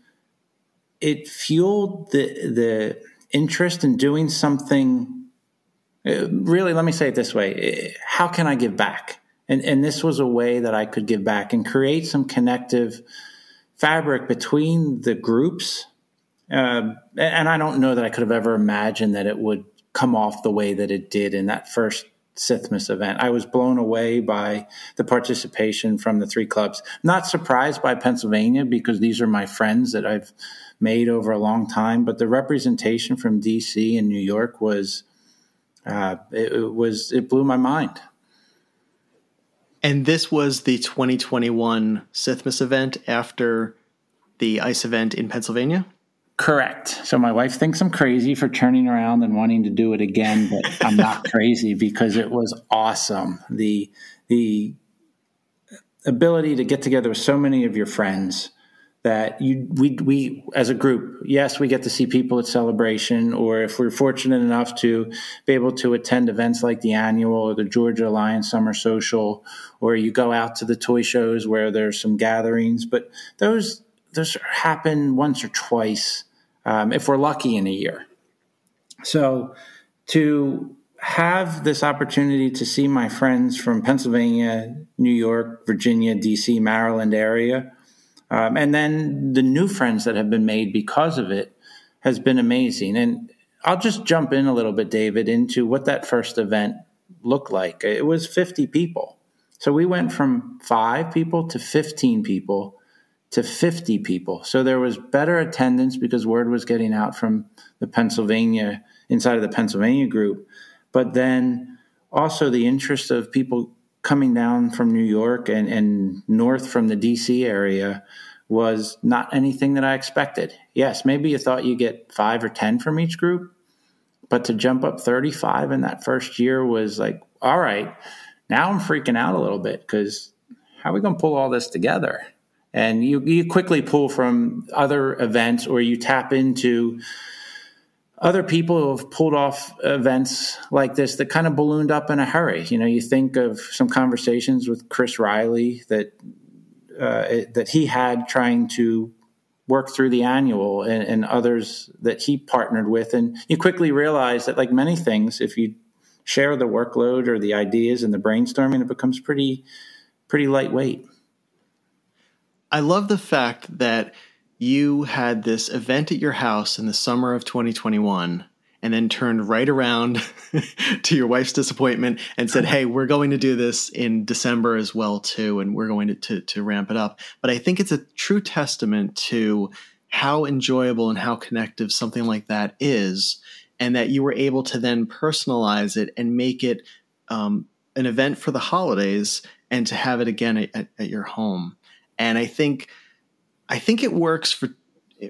C: it fueled the the interest in doing something. Uh, really, let me say it this way: How can I give back? And and this was a way that I could give back and create some connective fabric between the groups. Uh, and I don't know that I could have ever imagined that it would come off the way that it did in that first Sithmas event. I was blown away by the participation from the three clubs. Not surprised by Pennsylvania because these are my friends that I've made over a long time, but the representation from DC and New York was uh, it, it was it blew my mind.
A: And this was the 2021 Sithmas event after the ICE event in Pennsylvania?
C: Correct. So my wife thinks I'm crazy for turning around and wanting to do it again, but I'm not crazy because it was awesome. The the ability to get together with so many of your friends that you we we as a group, yes, we get to see people at celebration, or if we're fortunate enough to be able to attend events like the annual or the Georgia Alliance Summer Social, or you go out to the toy shows where there's some gatherings, but those those happen once or twice um, if we're lucky in a year. So to have this opportunity to see my friends from Pennsylvania, New York, Virginia, DC, Maryland area, um, and then the new friends that have been made because of it has been amazing. And I'll just jump in a little bit, David, into what that first event looked like. It was 50 people. So we went from five people to 15 people to 50 people. So there was better attendance because word was getting out from the Pennsylvania, inside of the Pennsylvania group. But then also the interest of people coming down from New York and, and north from the DC area was not anything that I expected. Yes, maybe you thought you get five or 10 from each group, but to jump up 35 in that first year was like, all right, now I'm freaking out a little bit because how are we going to pull all this together? And you, you quickly pull from other events or you tap into other people who have pulled off events like this that kind of ballooned up in a hurry. You know, you think of some conversations with Chris Riley that uh, that he had trying to work through the annual and, and, others that he partnered with, and you quickly realize that, like many things, if you share the workload or the ideas and the brainstorming, it becomes pretty pretty lightweight.
A: I love the fact that you had this event at your house in the summer of 2021 and then turned right around to your wife's disappointment and said, "Hey, we're going to do this in December as well too, and we're going to, to, to ramp it up." But I think it's a true testament to how enjoyable and how connective something like that is, and that you were able to then personalize it and make it um, an event for the holidays and to have it again at, at your home. And I think I think it works for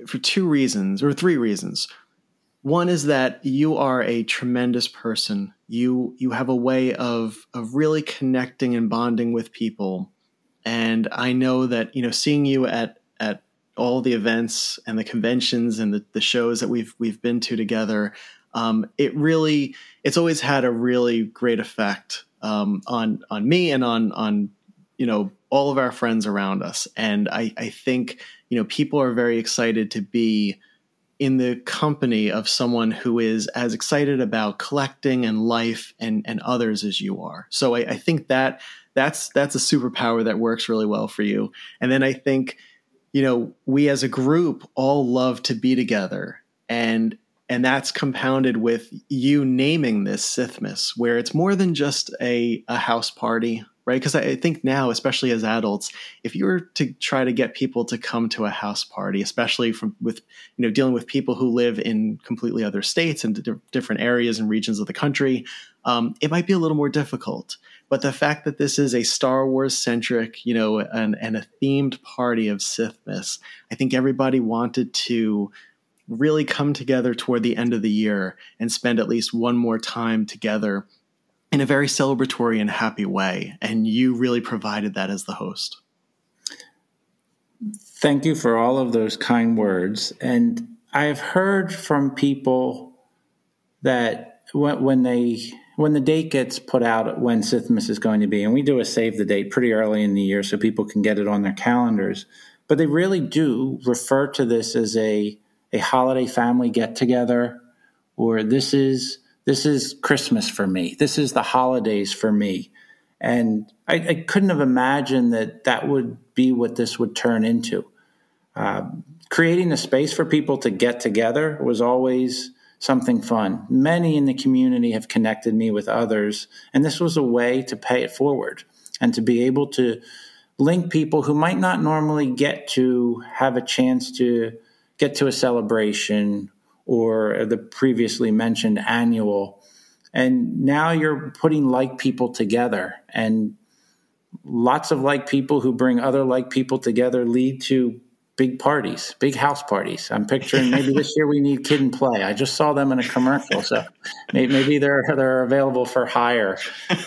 A: for two reasons or three reasons. One is that you are a tremendous person. You you have a way of of really connecting and bonding with people. And I know that, you know, seeing you at at all the events and the conventions and the, the shows that we've we've been to together, um, it really it's always had a really great effect um, on on me and on on you know all of our friends around us. And I, I think, you know, people are very excited to be in the company of someone who is as excited about collecting and life and, and others as you are. So I, I think that that's that's a superpower that works really well for you. And then I think, you know, we as a group all love to be together. And and that's compounded with you naming this Sithmas, where it's more than just a, a house party right? Because I think now, especially as adults, if you were to try to get people to come to a house party, especially from with you know dealing with people who live in completely other states and di- different areas and regions of the country, um, it might be a little more difficult. But the fact that this is a Star Wars centric, you know, and, and a themed party of Sithmas, I think everybody wanted to really come together toward the end of the year and spend at least one more time together in a very celebratory and happy way. And you really provided that as the host.
C: Thank you for all of those kind words. And I've heard from people that when they when the date gets put out when Sithmas is going to be, and we do a save the date pretty early in the year so people can get it on their calendars, but they really do refer to this as a a holiday family get together, or this is this is Christmas for me. This is the holidays for me. And I, I couldn't have imagined that that would be what this would turn into. Uh, creating a space for people to get together was always something fun. Many in the community have connected me with others, and this was a way to pay it forward and to be able to link people who might not normally get to have a chance to get to a celebration or the previously mentioned annual. And now you're putting like people together, and lots of like people who bring other like people together lead to big parties, big house parties. I'm picturing maybe this year we need Kid 'n Play. I just saw them in a commercial, so maybe they're they're available for hire.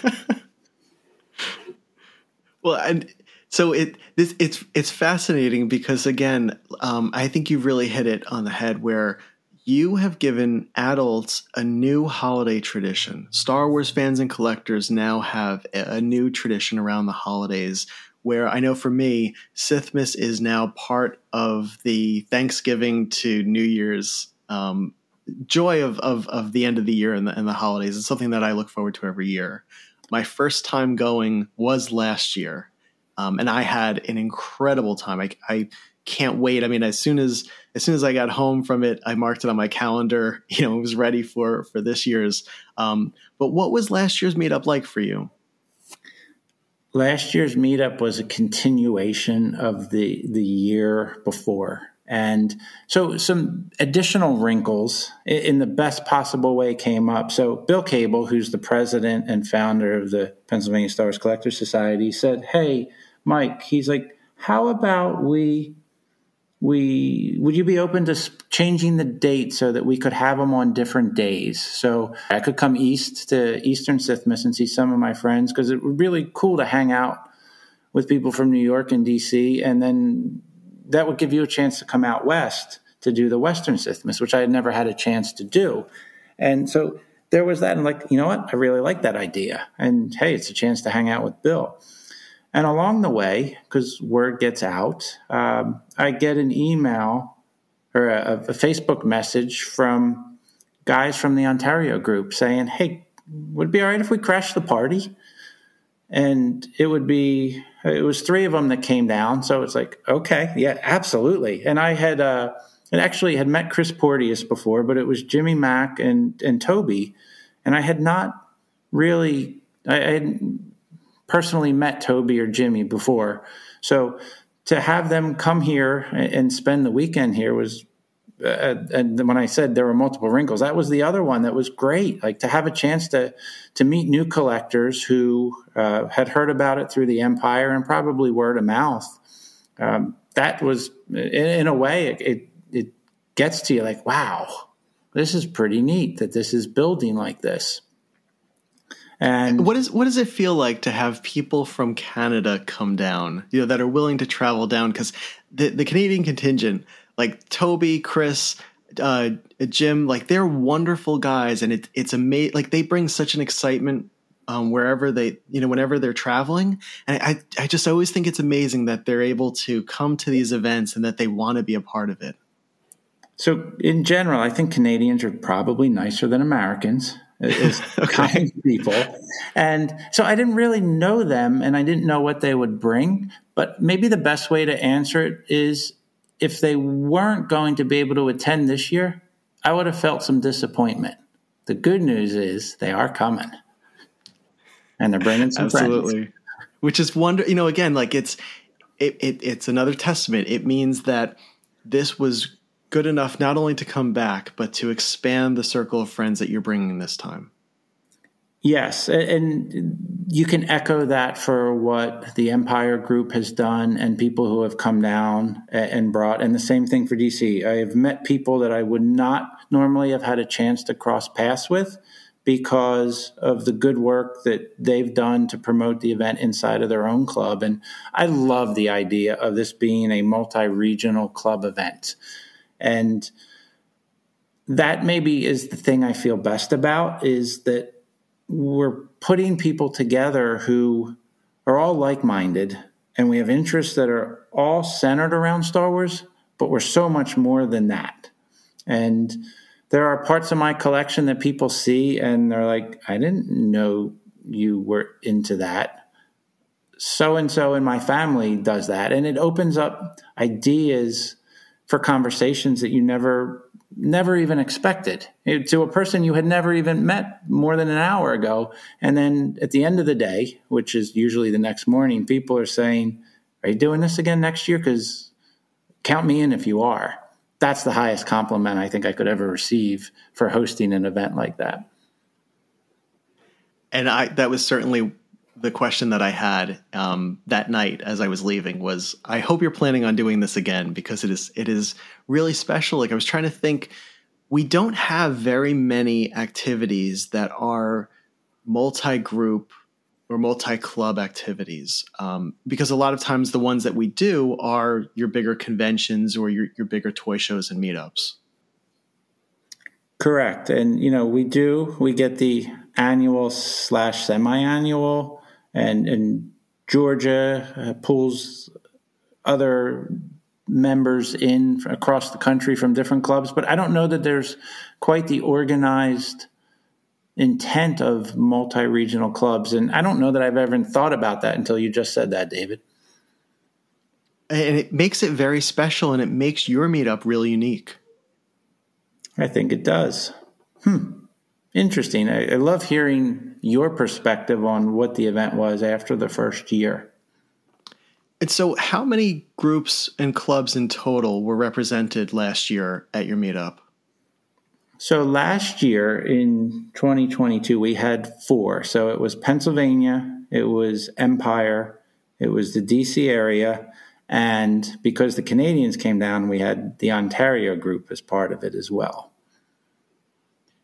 A: well, and so it this it's it's fascinating because again, um, I think you've really hit it on the head where you have given adults a new holiday tradition. Star Wars fans and collectors now have a new tradition around the holidays where I know for me, Sithmas is now part of the Thanksgiving to New Year's um, joy of, of, of the end of the year and the, and the holidays. It's something that I look forward to every year. My first time going was last year, um, and I had an incredible time. I, I can't wait. I mean, as soon as as soon as I got home from it, I marked it on my calendar. You know, it was ready for for this year's. Um, but what was last year's meetup like for you?
C: Last year's meetup was a continuation of the the year before. And so some additional wrinkles in the best possible way came up. So Bill Cable, who's the president and founder of the Pennsylvania Star Wars Collectors Society, said, Hey, Mike, he's like, how about we we would you be open to changing the date so that we could have them on different days so i could come east to eastern sithmas and see some of my friends because it would be really cool to hang out with people from new york and dc and then that would give you a chance to come out west to do the Western Sithmas, which I had never had a chance to do. And so there was that. And like, you know what? I really like that idea. And hey, it's a chance to hang out with Bill. And along the way, because word gets out, um, I get an email or a, a, Facebook message from guys from the Ontario group saying, hey, would it be all right if we crash the party? And it would be, it was three of them that came down. So it's like, okay, yeah, absolutely. And I had, uh, and actually had met Chris Porteous before, but it was Jimmy Mack and, and Toby. And I had not really, I, I had personally met Toby or Jimmy before. So to have them come here and spend the weekend here was uh, and when I said there were multiple wrinkles, that was the other one that was great. Like to have a chance to to meet new collectors who uh, had heard about it through the Empire and probably word of mouth. Um, that was, in, in a way, it, it, it gets to you like, wow, this is pretty neat that this is building like this.
A: And what is what does it feel like to have people from Canada come down, you know, that are willing to travel down? Because the the Canadian contingent, like Toby, Chris, uh, Jim, like they're wonderful guys, and it, it's amazing. Like they bring such an excitement um, wherever they, you know, whenever they're traveling. And I, I just always think it's amazing that they're able to come to these events and that they want to be a part of it.
C: So, in general, I think Canadians are probably nicer than Americans as okay. kind people. And so I didn't really know them and I didn't know what they would bring. But maybe the best way to answer it is if they weren't going to be able to attend this year, I would have felt some disappointment. The good news is they are coming. And they're bringing some Absolutely. Friends.
A: Which is wonder, you know, again, like it's it, it it's another testament. It means that this was good enough not only to come back, but to expand the circle of friends that you're bringing this time.
C: Yes, and you can echo that for what the Empire Group has done and people who have come down and brought, and the same thing for DC. I have met people that I would not normally have had a chance to cross paths with because of the good work that they've done to promote the event inside of their own club. And I love the idea of this being a multi regional club event. And that maybe is the thing I feel best about is that we're putting people together who are all like minded and we have interests that are all centered around Star Wars, but we're so much more than that. And there are parts of my collection that people see and they're like, I didn't know you were into that. So and so in my family does that. And it opens up ideas for conversations that you never never even expected. To a person you had never even met more than an hour ago. And then at the end of the day which is usually the next morning people are saying are you doing this again next year? Because count me in if you are. That's the highest compliment i think i could ever receive for hosting an event like that.
A: And i that was certainly the question that I had um, that night as I was leaving was, I hope you're planning on doing this again because it is it is really special. Like I was trying to think, we don't have very many activities that are multi-group or multi-club activities um, because a lot of times the ones that we do are your bigger conventions or your, your bigger toy shows and meetups.
C: Correct, and you know we do we get the annual slash semi-annual and and Georgia uh, pulls other members in across the country from different clubs, but I don't know that there's quite the organized intent of multi-regional clubs and I don't know that I've ever thought about that until you just said that David.
A: And it makes it very special and it makes your meetup really unique.
C: I think it does. Hmm. Interesting. I, I love hearing your perspective on what the event was after the first year.
A: And so, how many groups and clubs in total were represented last year at your meetup?
C: So, last year in 2022, we had four. So, it was Pennsylvania, it was Empire, it was the DC area, and because the Canadians came down, we had the Ontario group as part of it as well.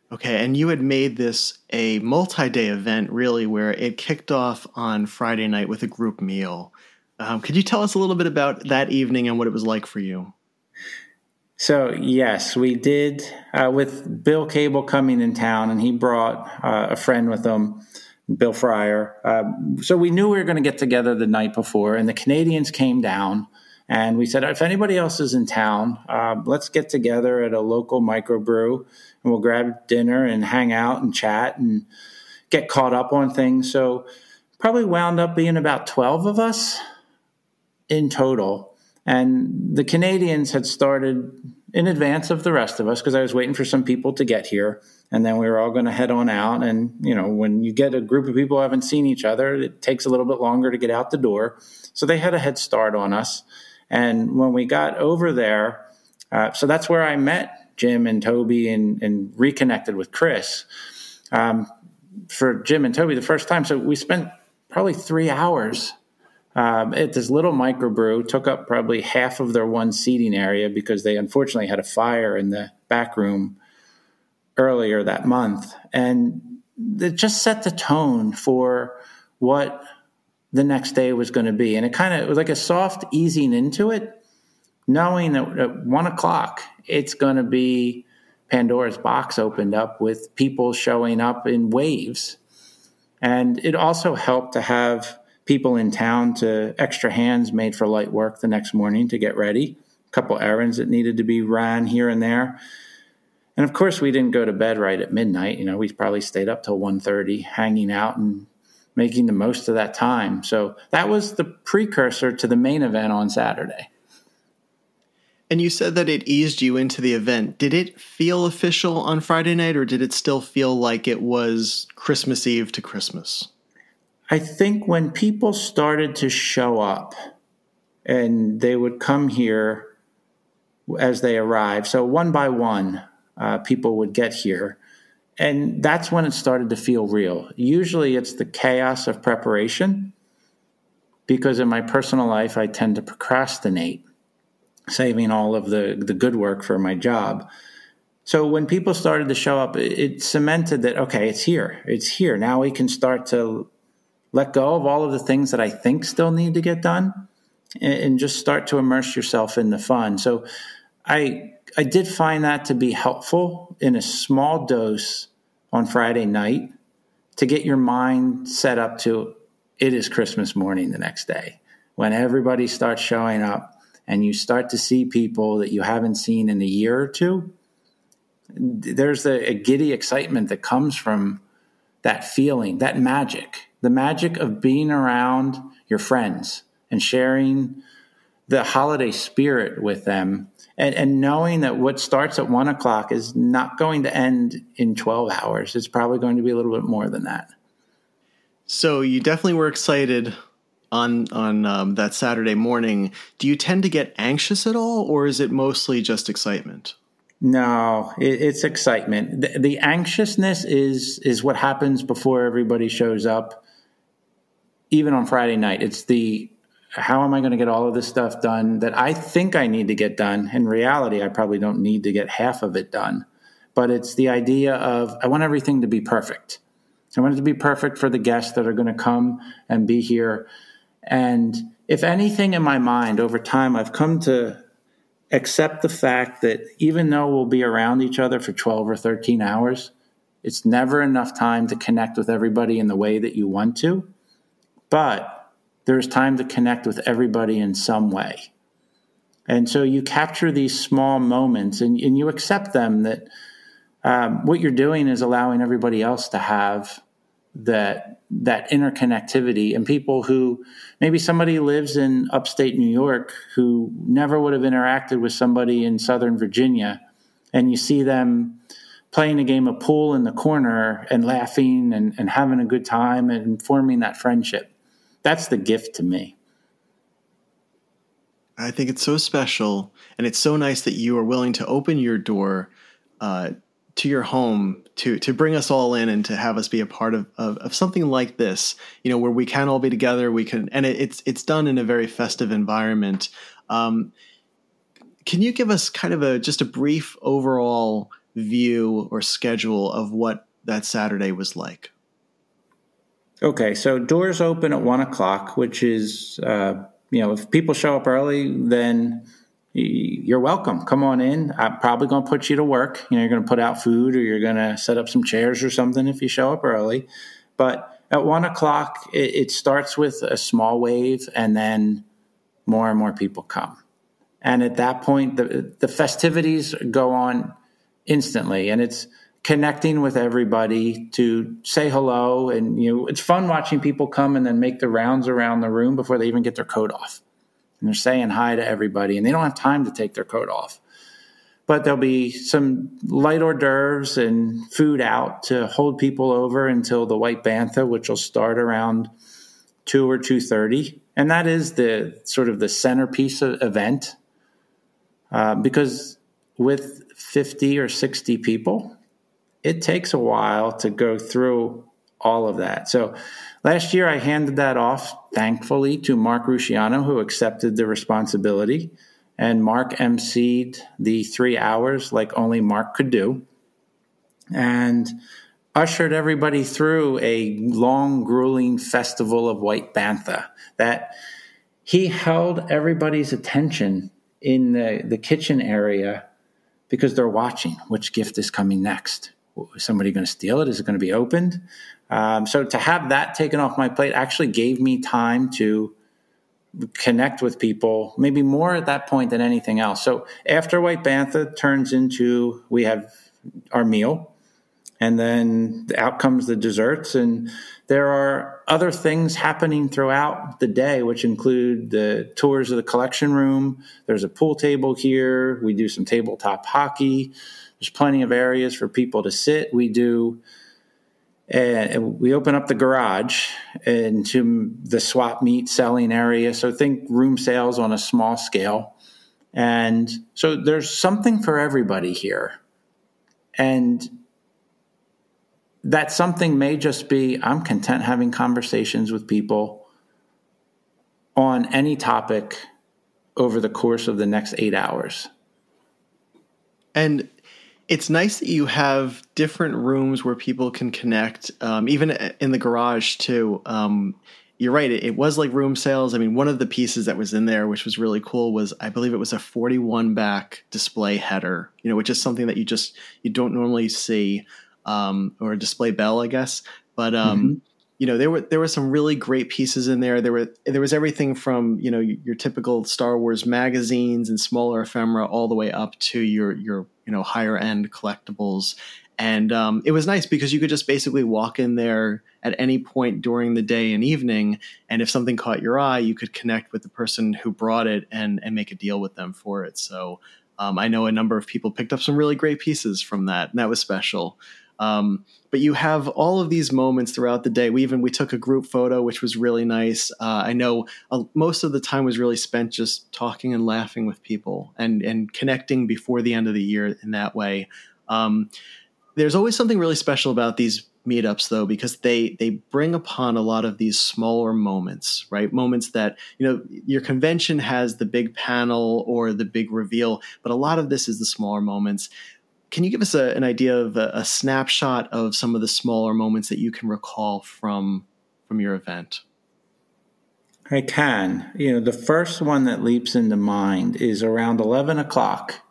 A: Okay, and you had made this a multi day event, really, where it kicked off on Friday night with a group meal. Um, could you tell us a little bit about that evening and what it was like for you?
C: So yes, we did uh, with Bill Cable coming in town, and he brought uh, a friend with him, Bill Fryer. Um, so we knew we were going to get together the night before, and the Canadians came down, and we said, if anybody else is in town, uh, let's get together at a local microbrew, and we'll grab dinner and hang out and chat and get caught up on things. So probably wound up being about twelve of us in total and the Canadians had started in advance of the rest of us because I was waiting for some people to get here. And then we were all going to head on out. And, you know, when you get a group of people who haven't seen each other, it takes a little bit longer to get out the door. So they had a head start on us. And when we got over there, uh, so that's where I met Jim and Toby and, and reconnected with Chris. Um, for Jim and Toby the first time. So we spent probably three hours um, at this little microbrew, took up probably half of their one seating area because they unfortunately had a fire in the back room earlier that month. And it just set the tone for what the next day was going to be. And it kind of was like a soft easing into it, knowing that at one o'clock, it's going to be Pandora's box opened up with people showing up in waves. And it also helped to have people in town to extra hands made for light work the next morning to get ready, a couple errands that needed to be ran here and there. And of course, we didn't go to bed right at midnight. You know, we probably stayed up till 1.30 hanging out and making the most of that time. So that was the precursor to the main event on Saturday.
A: And you said that it eased you into the event. Did it feel official on Friday night, or did it still feel like it was Christmas Eve to Christmas?
C: I think when people started to show up and they would come here as they arrived, so one by one, uh, people would get here. And that's when it started to feel real. Usually it's the chaos of preparation because in my personal life, I tend to procrastinate, saving all of the, the good work for my job. So when people started to show up, it, cemented that, okay, it's here. It's here. Now we can start to let go of all of the things that I think still need to get done and just start to immerse yourself in the fun. So I I did find that to be helpful in a small dose on Friday night to get your mind set up to it is Christmas morning the next day when everybody starts showing up and you start to see people that you haven't seen in a year or two. There's a, a giddy excitement that comes from that feeling, that magic the magic of being around your friends and sharing the holiday spirit with them and, and, knowing that what starts at one o'clock is not going to end in 12 hours. It's probably going to be a little bit more than that.
A: So you definitely were excited on on um, that Saturday morning. Do you tend to get anxious at all, or is it mostly just excitement?
C: No, it, it's excitement. The, the anxiousness is is what happens before everybody shows up even on Friday night, it's the how am I going to get all of this stuff done that I think I need to get done? In reality, I probably don't need to get half of it done. But it's the idea of I want everything to be perfect. I want it to be perfect for the guests that are going to come and be here. And if anything in my mind over time, I've come to accept the fact that even though we'll be around each other for 12 or 13 hours, it's never enough time to connect with everybody in the way that you want to but there's time to connect with everybody in some way. And so you capture these small moments and, and you accept them that um, what you're doing is allowing everybody else to have that that interconnectivity and people who maybe somebody lives in upstate New York who never would have interacted with somebody in Southern Virginia and you see them playing a game of pool in the corner and laughing and, and having a good time and forming that friendship that's the gift to me.
A: I think it's so special, and it's so nice that you are willing to open your door uh, to your home to to bring us all in and to have us be a part of, of, of something like this. You know, where we can all be together. We can, and it, it's it's done in a very festive environment. Um, can you give us kind of a just a brief overall view or schedule of what that Saturday was like?
C: Okay, so doors open at one o'clock, which is, uh, you know, if people show up early, then you're welcome. Come on in. I'm probably going to put you to work. You know, you're going to put out food or you're going to set up some chairs or something if you show up early. But at one o'clock, it, it starts with a small wave and then more and more people come. And at that point, the, the festivities go on instantly. And it's connecting with everybody to say hello. And, you know, it's fun watching people come and then make the rounds around the room before they even get their coat off and they're saying hi to everybody, and they don't have time to take their coat off. But there'll be some light hors d'oeuvres and food out to hold people over until the White Bantha, which will start around two or two thirty, and that is the sort of the centerpiece of event. Uh, because with fifty or sixty people, it takes a while to go through all of that. So Last year, I handed that off, thankfully, to Mark Rusciano, who accepted the responsibility. And Mark emceed the three hours like only Mark could do and ushered everybody through a long, grueling festival of White Bantha that he held everybody's attention in the, the kitchen area because they're watching which gift is coming next. Is somebody going to steal it? Is it going to be opened? Um, so to have that taken off my plate actually gave me time to connect with people, maybe more at that point than anything else. So after White Bantha turns into we have our meal, and then out comes the desserts, and there are other things happening throughout the day, which include the tours of the collection room. There's a pool table here. We do some tabletop hockey. There's plenty of areas for people to sit. We do and we open up the garage into the swap meet selling area. So think room sales on a small scale. And so there's something for everybody here. And that something may just be I'm content having conversations with people on any topic over the course of the next eight hours.
A: And it's nice that you have different rooms where people can connect, um, even in the garage too. Um, you're right; it, it, was like room sales. I mean, one of the pieces that was in there, which was really cool, was I believe it was a 41 back display header. You know, which is something that you just you don't normally see, um, or a display bell, I guess. But um, mm-hmm you know there were there were some really great pieces in there there were there was everything from you know your typical Star Wars magazines and smaller ephemera all the way up to your your you know higher end collectibles. And um, it was nice because you could just basically walk in there at any point during the day and evening and if something caught your eye you could connect with the person who brought it and and make a deal with them for it. So um, I know a number of people picked up some really great pieces from that and that was special um, but you have all of these moments throughout the day. We even we took a group photo, which was really nice. Uh, I know uh, most of the time was really spent just talking and laughing with people and and connecting before the end of the year in that way. Um, there's always something really special about these meetups though because they they bring upon a lot of these smaller moments right moments that you know your convention has the big panel or the big reveal but a lot of this is the smaller moments can you give us a, an idea of a, a, snapshot of some of the smaller moments that you can recall from from your event?
C: I can. You know, the first one that leaps into mind is around eleven o'clock.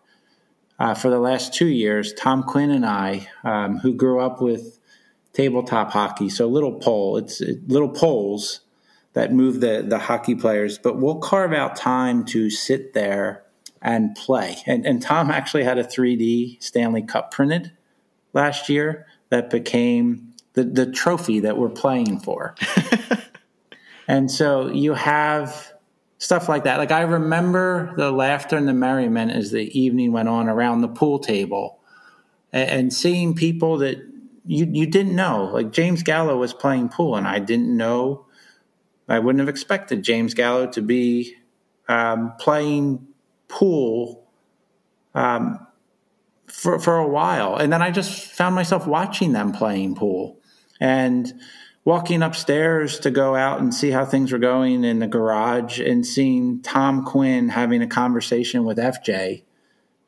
C: Uh, for the last two years, Tom Quinn and I, um, who grew up with tabletop hockey, so little pole, it's it, little poles that move the the hockey players, but we'll carve out time to sit there and play. And, and Tom actually had a 3D Stanley Cup printed last year that became the, the trophy that we're playing for. and so you have stuff like that. Like I remember the laughter and the merriment as the evening went on around the pool table and, and seeing people that you, you didn't know. Like James Gallo was playing pool, and I didn't know. I wouldn't have expected James Gallo to be um, playing pool um, for for a while, and then I just found myself watching them playing pool and walking upstairs to go out and see how things were going in the garage, and seeing Tom Quinn having a conversation with FJ,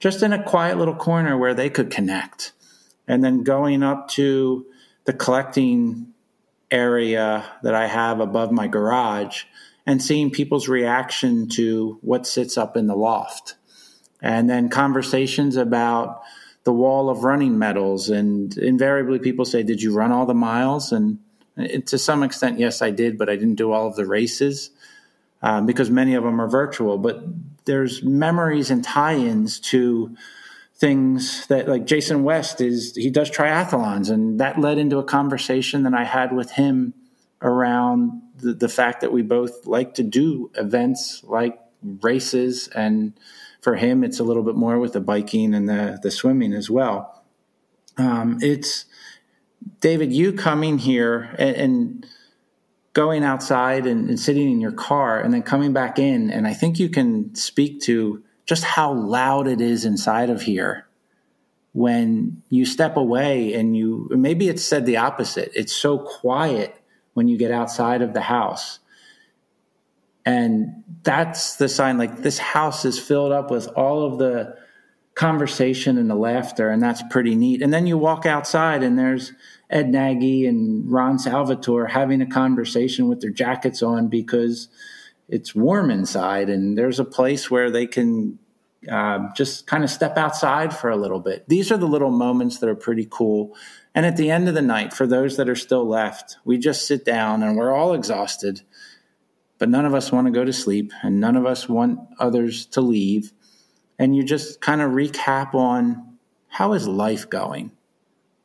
C: just in a quiet little corner where they could connect, and then going up to the collecting area that I have above my garage and seeing people's reaction to what sits up in the loft. and then conversations about the wall of running medals. And invariably, people say, Did you run all the miles? And to some extent, yes, I did, but I didn't do all of the races um, because many of them are virtual. But there's memories and tie ins to things that, like Jason West, is he does triathlons. And that led into a conversation that I had with him around the, the fact that we both like to do events like races and for him, it's a little bit more with the biking and the, the swimming as well. Um, it's David, you coming here and, and going outside and, and, sitting in your car and then coming back in. And I think you can speak to just how loud it is inside of here when you step away and you maybe it's said the opposite. It's so quiet when you get outside of the house. And that's the sign like this house is filled up with all of the conversation and the laughter, and that's pretty neat. And then you walk outside, and there's Ed Nagy and Ron Salvatore having a conversation with their jackets on because it's warm inside, and there's a place where they can uh, just kind of step outside for a little bit. These are the little moments that are pretty cool. And at the end of the night, for those that are still left, we just sit down and we're all exhausted but none of us want to go to sleep and none of us want others to leave. And you just kind of recap on how is life going?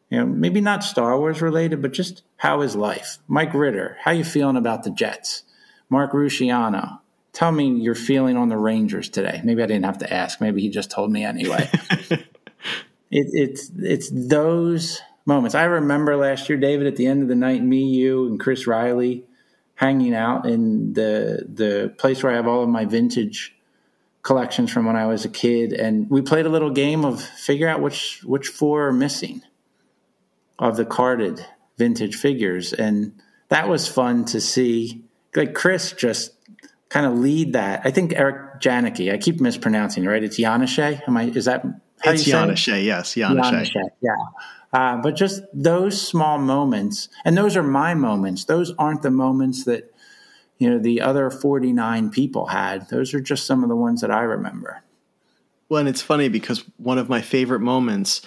C: You know, maybe not Star Wars related, but just how is life? Mike Ritter, how you feeling about the Jets? Mark Rusciano, tell me your feeling on the Rangers today. Maybe I didn't have to ask. Maybe he just told me anyway. it, it's it's those moments. I remember last year, David, at the end of the night, me, you, and Chris Riley hanging out in the the place where I have all of my vintage collections from when I was a kid, and we played a little game of figure out which which four are missing of the carded vintage figures, and that was fun to see. Like Chris just kind of lead that. I think Eric Janicki. I keep mispronouncing right? It's Yanishay. Am I? Is that
A: how it's Yanishay? Yes, Yanishay.
C: Yeah. Uh, but just those small moments, and those are my moments. Those aren't the moments that you know the other 49 people had. Those are just some of the ones that I remember.
A: Well, and it's funny because one of my favorite moments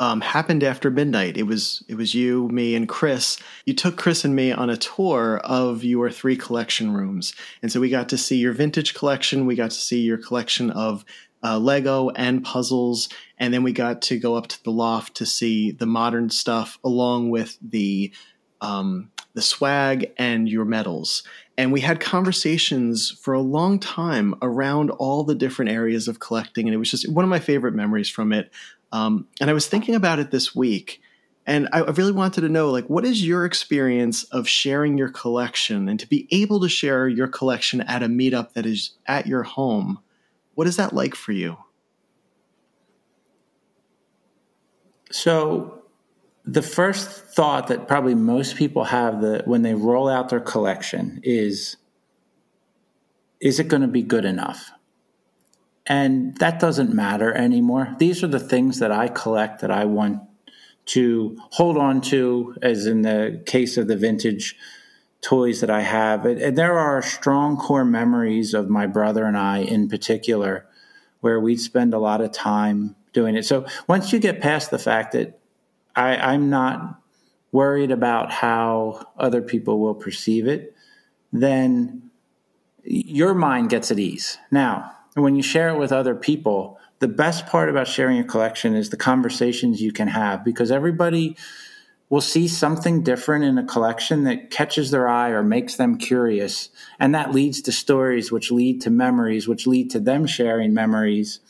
A: um, happened after midnight. It was it was you, me, and Chris. You took Chris and me on a tour of your three collection rooms, and so we got to see your vintage collection. We got to see your collection of uh, Lego and puzzles, and then we got to go up to the loft to see the modern stuff along with the um, the swag and your medals. And we had conversations for a long time around all the different areas of collecting, and it was just one of my favorite memories from it. Um, and I was thinking about it this week, and I really wanted to know, like, what is your experience of sharing your collection and to be able to share your collection at a meetup that is at your home? What is that like for you?
C: So, the first thought that probably most people have that when they roll out their collection is is it going to be good enough? And that doesn't matter anymore. These are the things that I collect that I want to hold on to, as in the case of the vintage toys that I have. And there are strong core memories of my brother and I in particular, where we'd spend a lot of time doing it. So once you get past the fact that I, I'm not worried about how other people will perceive it, then your mind gets at ease. Now, when you share it with other people, the best part about sharing a collection is the conversations you can have because everybody will see something different in a collection that catches their eye or makes them curious. And that leads to stories, which lead to memories, which lead to them sharing memories.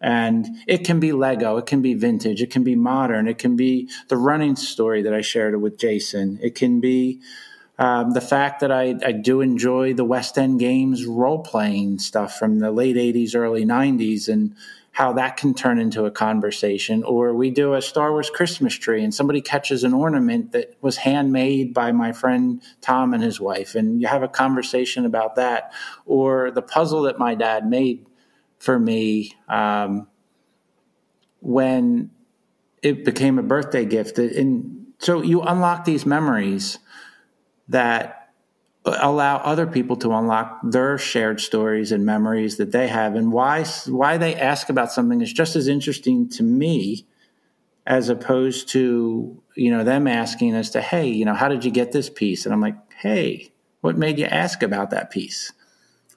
C: And it can be Lego, it can be vintage, it can be modern, it can be the running story that I shared with Jason, it can be um, the fact that I, I do enjoy the West End Games role playing stuff from the late 80s, early 90s, and how that can turn into a conversation. Or we do a Star Wars Christmas tree and somebody catches an ornament that was handmade by my friend Tom and his wife, and you have a conversation about that. Or the puzzle that my dad made for me um, when it became a birthday gift. And so you unlock these memories that allow other people to unlock their shared stories and memories that they have. And why why they ask about something is just as interesting to me as opposed to you know them asking as to hey you know how did you get this piece? And i'm like hey what made you ask about that piece?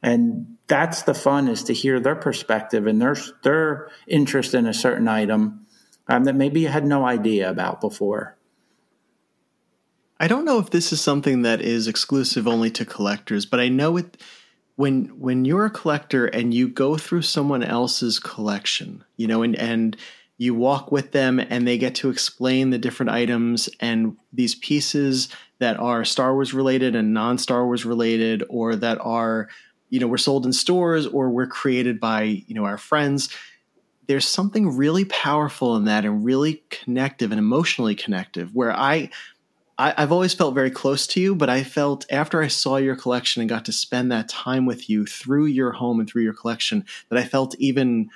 C: And that's the fun is to hear their perspective and their their interest in a certain item um, that maybe you had no idea about before
A: I don't know if this is something that is exclusive only to collectors, but I know it when when you're a collector and you go through someone else's collection, you know, and and you walk with them and they get to explain the different items and these pieces that are Star Wars related and non-Star Wars related or that are you know were sold in stores or were created by you know our friends there's something really powerful in that and really connective and emotionally connective where I I, have always felt very close to you, but I felt after I saw your collection and got to spend that time with you through your home and through your collection that I felt even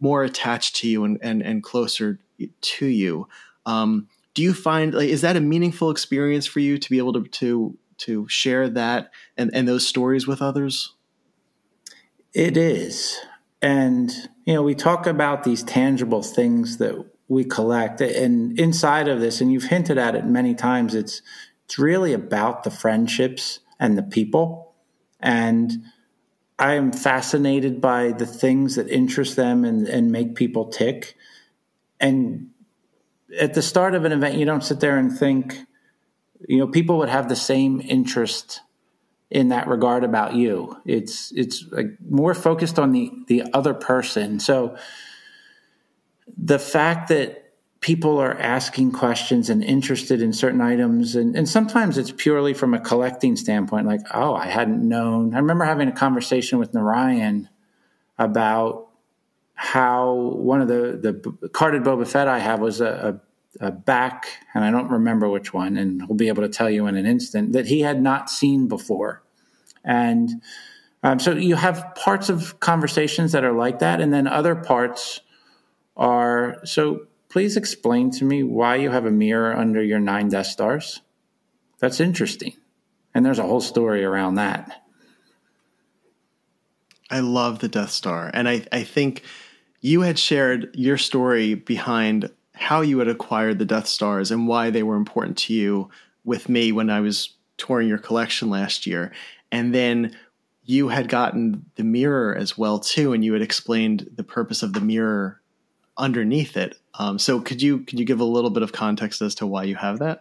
A: more attached to you and, and, and closer to you. Um, do you find like is that a meaningful experience for you to be able to to to share that and, and those stories with others?
C: It is. And you know, we talk about these tangible things that we collect. And inside of this, and you've hinted at it many times, it's it's really about the friendships and the people. And I am fascinated by the things that interest them and, and make people tick. And at the start of an event, you don't sit there and think, you know, people would have the same interest in that regard about you. It's it's like more focused on the the other person. So the fact that people are asking questions and interested in certain items and, and sometimes it's purely from a collecting standpoint like oh i hadn't known. I remember having a conversation with narayan about how one of the the carded boba fett i have was a, a, a back and i don't remember which one and he'll be able to tell you in an instant that he had not seen before. And um, so you have parts of conversations that are like that and then other parts are so please explain to me why you have a mirror under your nine Death Stars? That's interesting. And there's a whole story around that.
A: I love the Death Star. And I, I think you had shared your story behind how you had acquired the Death Stars and why they were important to you with me when I was touring your collection last year. And then you had gotten the mirror as well too and you had explained the purpose of the mirror underneath it. Um, so could you could you give a little bit of context as to why you have that?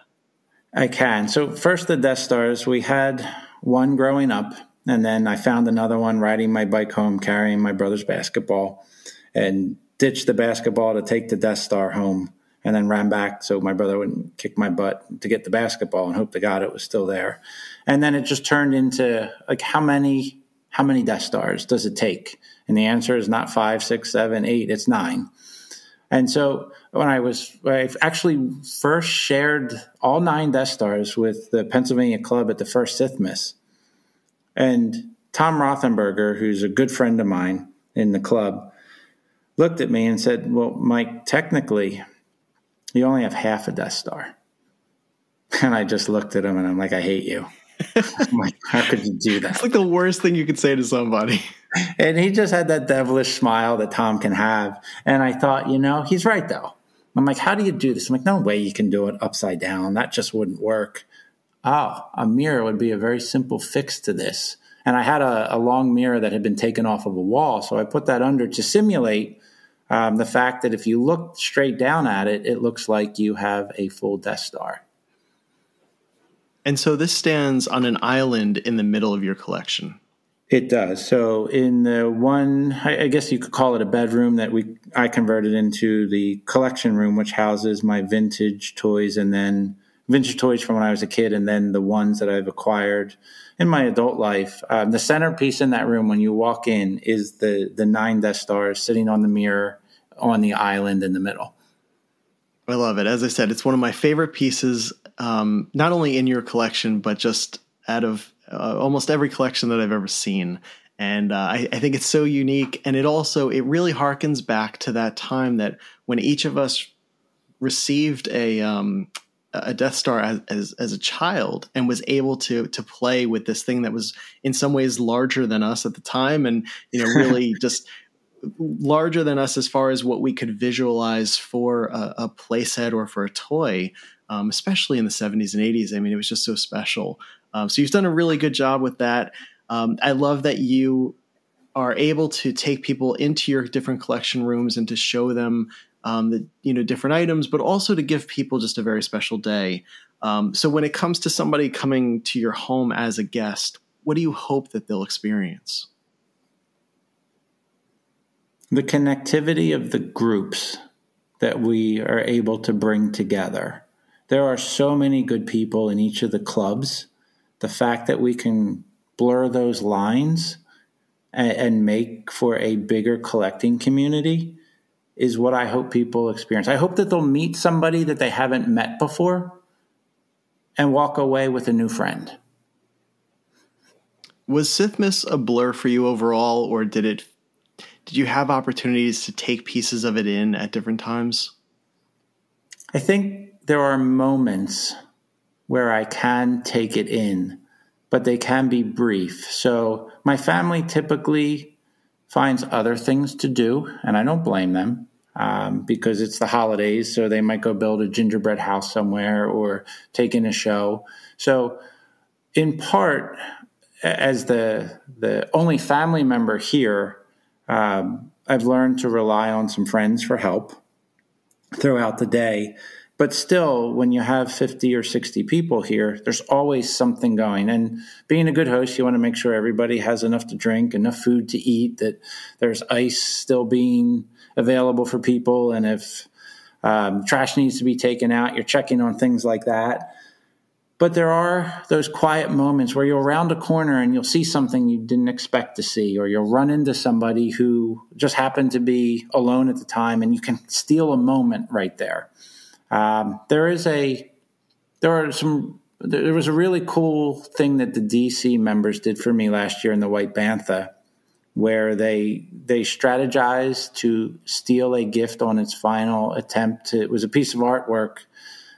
C: I can. So first, the Death Stars. We had one growing up, and then I found another one riding my bike home, carrying my brother's basketball, and ditched the basketball to take the Death Star home, and then ran back so my brother wouldn't kick my butt to get the basketball, and hope to God it was still there. And then it just turned into like how many how many Death Stars does it take? And the answer is not five, six, seven, eight. It's nine. And so when I was, I actually first shared all nine Death Stars with the Pennsylvania Club at the first Sithmas. And Tom Rothenberger, who's a good friend of mine in the club, looked at me and said, Well, Mike, technically, you only have half a Death Star. And I just looked at him and I'm like, I hate you. Like, how could you do that?
A: It's like the worst thing you could say to somebody.
C: And he just had that devilish smile that Tom can have. And I thought, you know, he's right though. I'm like, how do you do this? I'm like, no way you can do it upside down. That just wouldn't work. Oh, a mirror would be a very simple fix to this. And I had a, a long mirror that had been taken off of a wall. So I put that under to simulate um, the fact that if you look straight down at it, it looks like you have a full Death Star.
A: And so this stands on an island in the middle of your collection.
C: It does. So in the one, I guess you could call it a bedroom that we I converted into the collection room, which houses my vintage toys and then vintage toys from when I was a kid, and then the ones that I've acquired in my adult life. Um, the centerpiece in that room, when you walk in, is the the nine Death Stars sitting on the mirror on the island in the middle.
A: I love it. As I said, it's one of my favorite pieces, um, not only in your collection, but just out of uh, almost every collection that I've ever seen. And uh, I, I, think it's so unique, and it also it really harkens back to that time that when each of us received a um, a Death Star as, as, as a child and was able to to play with this thing that was in some ways larger than us at the time, and you know really just larger than us as far as what we could visualize for a, a playset or for a toy, um, especially in the 70s and 80s. I mean, it was just so special. Um, so you've done a really good job with that. Um, I love that you are able to take people into your different collection rooms and to show them um, the you know different items, but also to give people just a very special day. Um, so when it comes to somebody coming to your home as a guest, what do you hope that they'll experience?
C: The connectivity of the groups that we are able to bring together. There are so many good people in each of the clubs. The fact that we can blur those lines and, and make for a bigger collecting community is what I hope people experience. I hope that they'll meet somebody that they haven't met before and walk away with a new friend.
A: Was Sithmas a blur for you overall, or did it? Did you have opportunities to take pieces of it in at different times?
C: I think there are moments where I can take it in, but they can be brief. So my family typically finds other things to do, and I don't blame them um, because it's the holidays. So they might go build a gingerbread house somewhere or take in a show. So, in part, as the the only family member here, um, I've learned to rely on some friends for help throughout the day. But still, when you have 50 or 60 people here, there's always something going. And being a good host, you want to make sure everybody has enough to drink, enough food to eat, that there's ice still being available for people. And if um, trash needs to be taken out, you're checking on things like that. But there are those quiet moments where you'll round a corner and you'll see something you didn't expect to see, or you'll run into somebody who just happened to be alone at the time, and you can steal a moment right there. Um, there is a there are some there was a really cool thing that the DC members did for me last year in the White Bantha, where they they strategized to steal a gift on its final attempt. To, it was a piece of artwork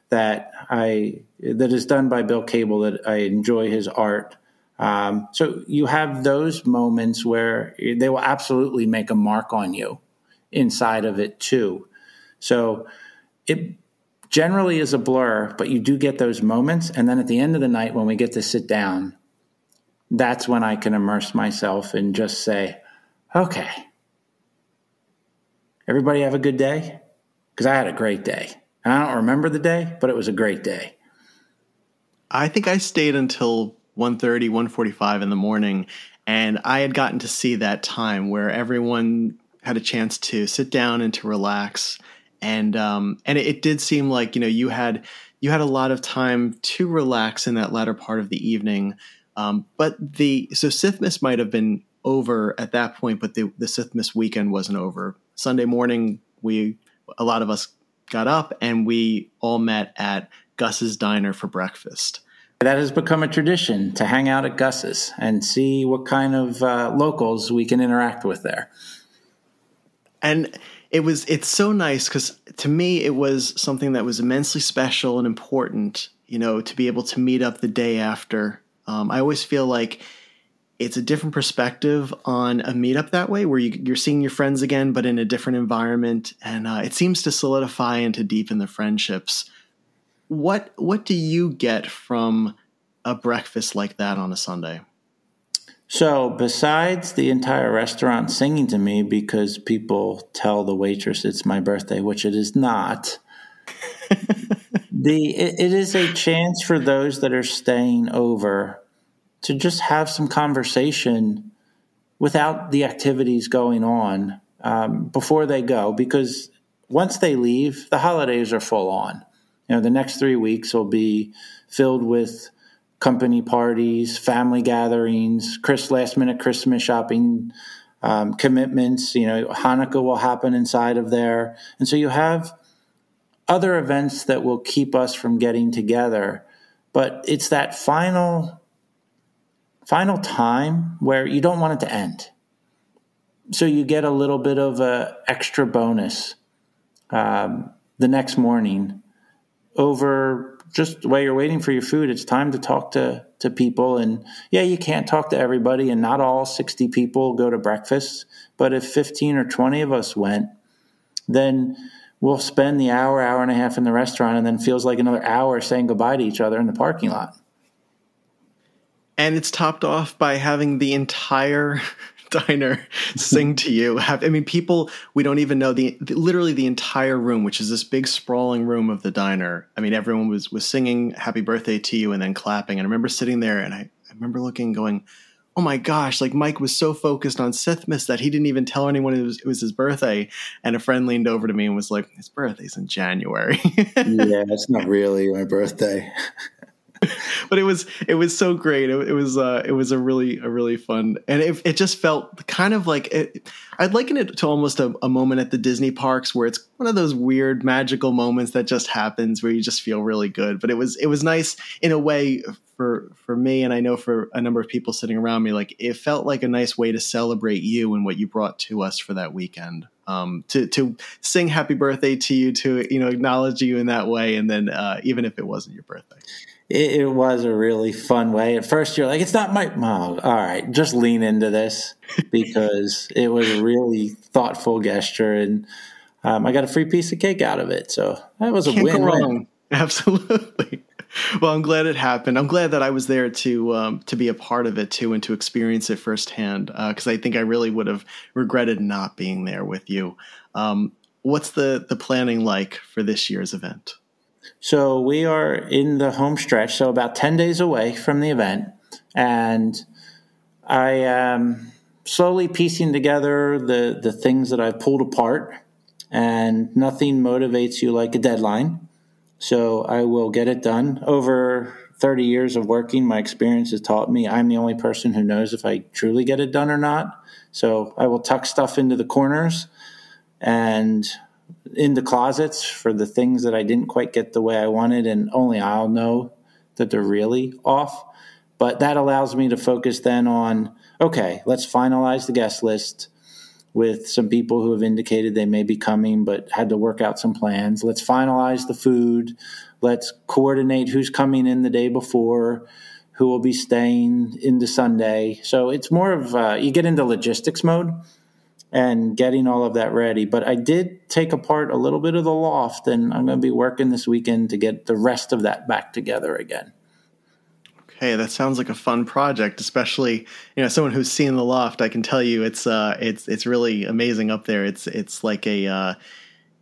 C: that I that is done by Bill Cable that I enjoy his art. Um, so you have those moments where they will absolutely make a mark on you inside of it too. So it generally is a blur, but you do get those moments. And then at the end of the night, when we get to sit down, that's when I can immerse myself and just say, okay, everybody have a good day? Because I had a great day. And I don't remember the day, but it was a great day.
A: I think I stayed until 1.30, 1.45 in the morning. And I had gotten to see that time where everyone had a chance to sit down and to relax and um, and it, it, did seem like you know you had you had a lot of time to relax in that latter part of the evening. Um, but the so Sithmas might have been over at that point, but the the Sithmas weekend wasn't over. Sunday morning, we a lot of us got up and we all met at Gus's diner for breakfast.
C: That has become a tradition to hang out at Gus's and see what kind of uh, locals we can interact with there.
A: And it was it's so nice because to me it was something that was immensely special and important you know to be able to meet up the day after. Um, i always feel like it's a different perspective on a meetup that way where you, are seeing your friends again but in a different environment. And uh, it seems to solidify and to deepen the friendships. What what do you get from a breakfast like that on a sunday
C: so, besides the entire restaurant singing to me because people tell the waitress it's my birthday, which it is not, the it, it is a chance for those that are staying over to just have some conversation without the activities going on um, before they go. Because once they leave, the holidays are full on. You know, the next three weeks will be filled with company parties, family gatherings, Chris last minute Christmas shopping um, commitments. You know, Hanukkah will happen inside of there, and so you have other events that will keep us from getting together. But it's that final final time where you don't want it to end. So you get a little bit of a extra bonus um, the next morning over just while you're waiting for your food, it's time to talk to to people. And yeah, you can't talk to everybody, and not all 60 people go to breakfast. But if 15 or 20 of us went, then we'll spend the hour, hour and a half in the restaurant, and then feels like another hour saying goodbye to each other in the parking lot.
A: And it's topped off by having the entire diner sing to you. Have, I mean, people we don't even know the, the, literally the entire room, which is this big sprawling room of the diner. I mean, everyone was was singing "Happy Birthday" to you and then clapping. And I remember sitting there, and I, I remember looking, going, "Oh my gosh!" Like Mike was so focused on Sithmas that he didn't even tell anyone it was, it was his birthday. And a friend leaned over to me and was like, "His birthday's in January."
C: yeah, it's not really my birthday.
A: but it was it was so great. It, it was uh, it was a really a really fun, and it, it just felt kind of like it, I'd liken it to almost a, a, moment at the Disney parks where it's one of those weird magical moments that just happens where you just feel really good. But it was it was nice in a way for for me, and I know for a number of people sitting around me. Like it felt like a nice way to celebrate you and what you brought to us for that weekend. Um, to to sing happy birthday to you, to you know acknowledge you in that way, and then uh, even if it wasn't your birthday
C: it, it, was a really fun way. At first, you're like, it's not my. Oh, all right, just lean into this because it was a really thoughtful gesture, and um, I got a free piece of cake out of it. So that was a Can't win. wrong.
A: Absolutely. Well, I'm glad it happened. I'm glad that I was there to um, to be a part of it too, and to experience it firsthand. Because uh, I think I really would have regretted not being there with you. Um, what's the the planning like for this year's event?
C: So we are in the home stretch, so about 10 days away from the event. And I am slowly piecing together the, the things that I've pulled apart, and nothing motivates you like a deadline. So I will get it done. Over 30 years of working, my experience has taught me I'm the only person who knows if I truly get it done or not. So I will tuck stuff into the corners and into closets for the things that I didn't quite get the way I wanted, and only I'll know that they're really off. But that allows me to focus then on okay, let's finalize the guest list with some people who have indicated they may be coming but had to work out some plans. Let's finalize the food. Let's coordinate who's coming in the day before, who will be staying into Sunday. So it's more of uh, you get into logistics mode and getting all of that ready. But I did take apart a little bit of the loft, and I'm going to be working this weekend to get the rest of that back together again.
A: Okay, that sounds like a fun project, especially you know someone who's seen the loft. I can tell you, it's uh, it's it's really amazing up there. It's it's like a uh,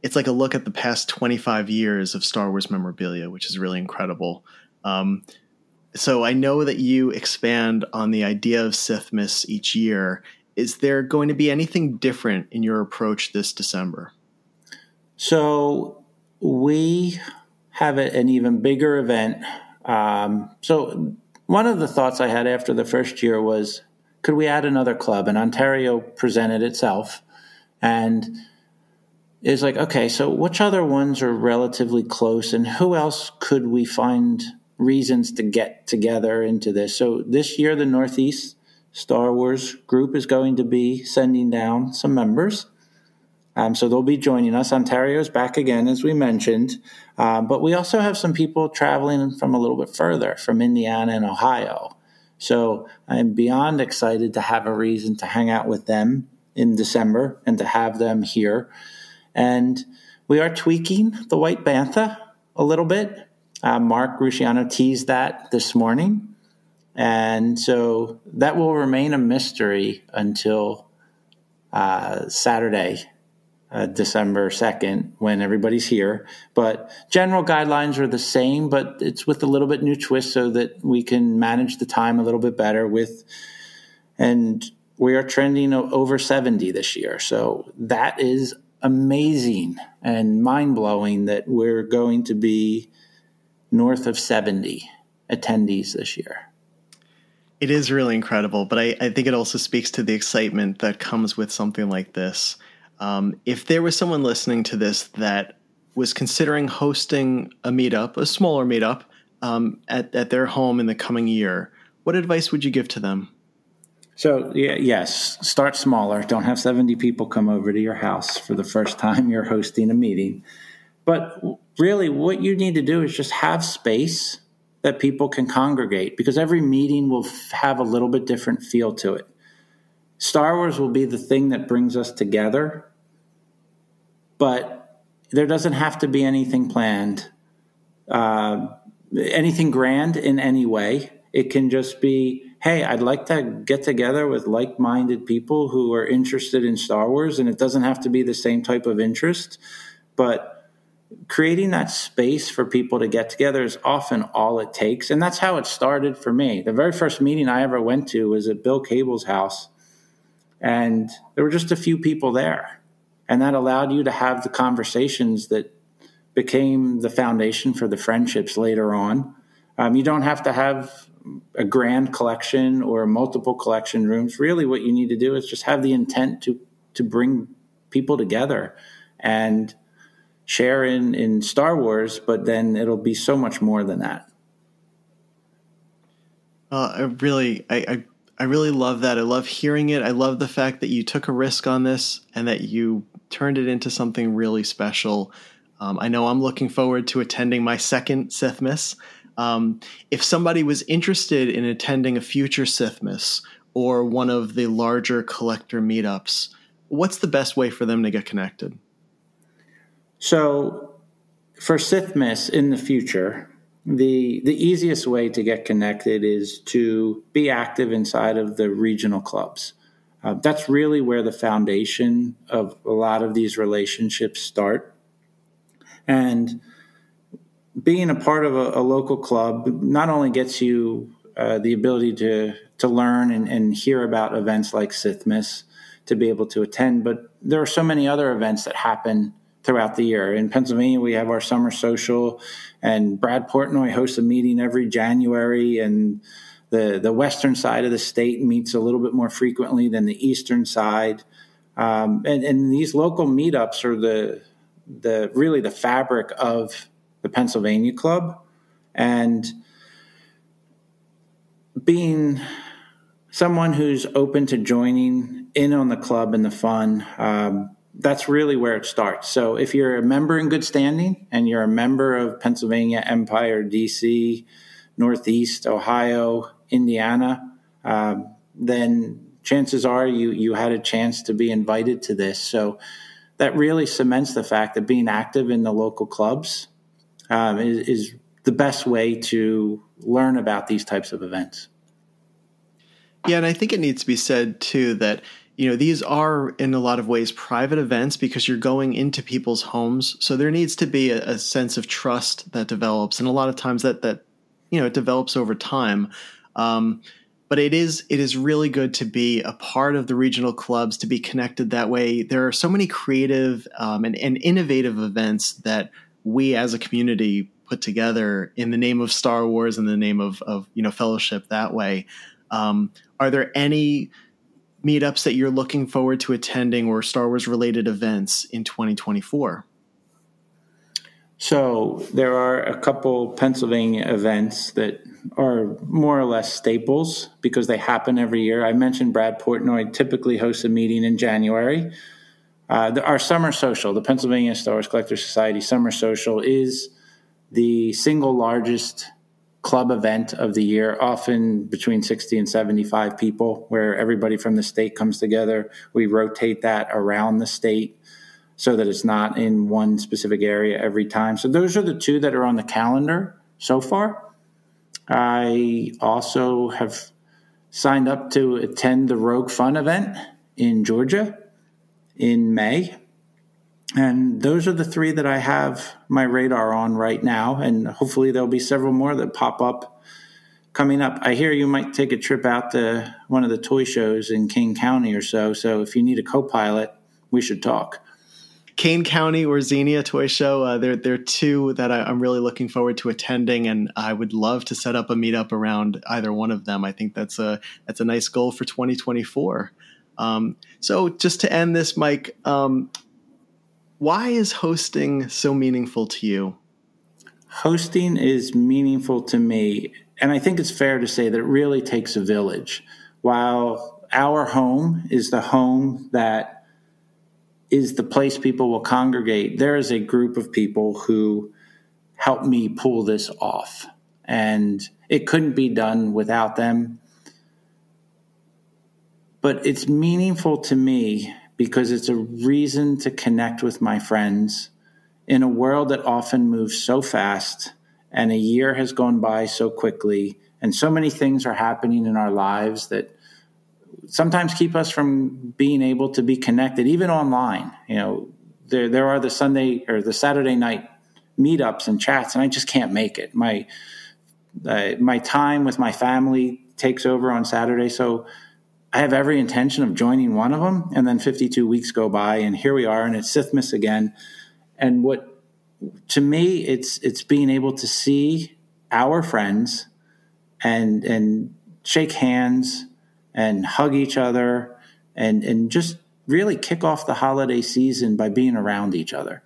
A: it's like a look at the past 25 years of Star Wars memorabilia, which is really incredible. Um, so I know that you expand on the idea of Sithmas each year, is there going to be anything different in your approach this December?
C: So we have an even bigger event. Um, so one of the thoughts I had after the first year was, could we add another club? And Ontario presented itself, and is like, okay, so which other ones are relatively close, and who else could we find reasons to get together into this? So this year, the Northeast Star Wars group is going to be sending down some members. Um, so they'll be joining us. Ontario's back again, as we mentioned. Um, but we also have some people traveling from a little bit further, from Indiana and Ohio. So I'm beyond excited to have a reason to hang out with them in December and to have them here. And we are tweaking the White Bantha a little bit. Uh, Mark Rusciano teased that this morning. And so that will remain a mystery until uh, Saturday, uh, December 2nd, when everybody's here. But general guidelines are the same, but it's with a little bit new twist so that we can manage the time a little bit better with. And we are trending over 70 this year. So that is amazing and mind blowing that we're going to be north of 70 attendees this year.
A: It is really incredible, but I, I, think it also speaks to the excitement that comes with something like this. Um, if there was someone listening to this that was considering hosting a meetup, a smaller meetup, um, at, at their home in the coming year, what advice would you give to them?
C: So, yeah, yes, start smaller. Don't have 70 people come over to your house for the first time you're hosting a meeting. But really, what you need to do is just have space that people can congregate because every meeting will f- have a little bit different feel to it. Star Wars will be the thing that brings us together, but there doesn't have to be anything planned, uh, anything grand in any way. It can just be, hey, I'd like to get together with like minded people who are interested in Star Wars, and it doesn't have to be the same type of interest, but creating that space for people to get together is often all it takes. And that's how it started for me. The very first meeting I ever went to was at Bill Cable's house, and there were just a few people there. And that allowed you to have the conversations that became the foundation for the friendships later on. Um, you don't have to have a grand collection or multiple collection rooms. Really, what you need to do is just have the intent to to bring people together and share in in Star Wars, but then it'll be so much more than that.
A: Uh, I really, I, I, I really love that. I love hearing it. I love the fact that you took a risk on this and that you turned it into something really special. Um, I know I'm looking forward to attending my second Sithmas. Um, if somebody was interested in attending a future Sithmas or one of the larger collector meetups, what's the best way for them to get connected?
C: So for Sithmas in the future, the the easiest way to get connected is to be active inside of the regional clubs. Uh, that's really where the foundation of a lot of these relationships start. And being a part of a, a local club not only gets you uh, the ability to to learn and, and hear about events like Sithmas, to be able to attend, but there are so many other events that happen throughout the year. In Pennsylvania, we have our summer social, and Brad Portnoy hosts a meeting every January, and the the western side of the state meets a little bit more frequently than the eastern side. Um, and, and these local meetups are the the really the fabric of the Pennsylvania Club, and being someone who's open to joining in on the club and the fun. Um, that's really where it starts. So if you're a member in good standing and you're a member of Pennsylvania, Empire, DC, Northeast, Ohio, Indiana, um, then chances are you you had a chance to be invited to this. So that really cements the fact that being active in the local clubs um, is, is the best way to learn about these types of events.
A: Yeah, and I think it needs to be said too that you know these are in a lot of ways private events because you're going into people's homes. So there needs to be a, a, sense of trust that develops. And a lot of times that that you know it develops over time. Um, but it is it is really good to be a part of the regional clubs to be connected that way. There are so many creative um, and, and innovative events that we as a community put together in the name of star wars in the name of, of you know fellowship that way. Um, are there any meetups that you're looking forward to attending or Star Wars related events in 2024?
C: So there are a couple Pennsylvania events that are more or less staples because they happen every year. I mentioned Brad Portnoy typically hosts a meeting in January. Uh, the, our summer social, the Pennsylvania Star Wars Collector Society Summer Social, is the single largest club event of the year, often between 60 and 75 people, where everybody from the state comes together. We rotate that around the state so that it's not in one specific area every time. So those are the two that are on the calendar so far. I also have signed up to attend the Rogue Fun event in Georgia in May. And those are the three that I have my radar on right now. And hopefully there'll be several more that pop up coming up. I hear you might take a trip out to one of the toy shows in Kane County or so. So if you need a co pilot, we should talk.
A: Kane County or Xenia Toy Show. Uh, they're, they're two that I, am really looking forward to attending, and I would love to set up a meetup around either one of them. I think that's a that's a nice goal for 2024. Um, so just to end this, Mike, um, why is hosting so meaningful to you?
C: Hosting is meaningful to me, and I think it's fair to say that it really takes a village. While our home is the home that is the place people will congregate. There is a group of people who help me pull this off. And it couldn't be done without them. But it's meaningful to me because it's a reason to connect with my friends in a world that often moves so fast and a year has gone by so quickly and so many things are happening in our lives that sometimes keep us from being able to be connected even online. You know there there are the sunday or the saturday night meetups and chats and i just can't make it. My uh, my time with my family takes over on saturday so I have every intention of joining one of them, and then 52 weeks go by, and here we are, and it's Sithmas again. And what, to me, it's it's being able to see our friends, and and shake hands, and hug each other, and and just really kick off the holiday season by being around each other.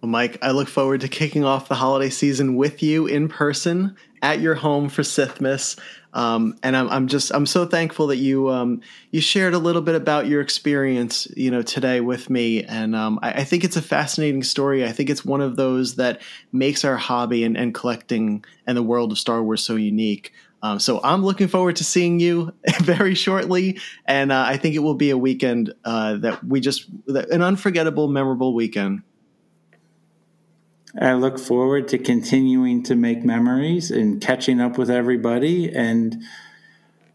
A: Well, Mike, I look forward to kicking off the holiday season with you in person at your home for Sithmas. Um, and I'm, I'm just I'm so thankful that you um, you shared a little bit about your experience you know today with me, and um, I, I, think it's a fascinating story. I think it's one of those that makes our hobby and, and collecting and the world of Star Wars so unique. Um, so I'm looking forward to seeing you very shortly, and uh, I think it will be a weekend uh, that we just an unforgettable, memorable weekend.
C: I look forward to continuing to make memories and catching up with everybody and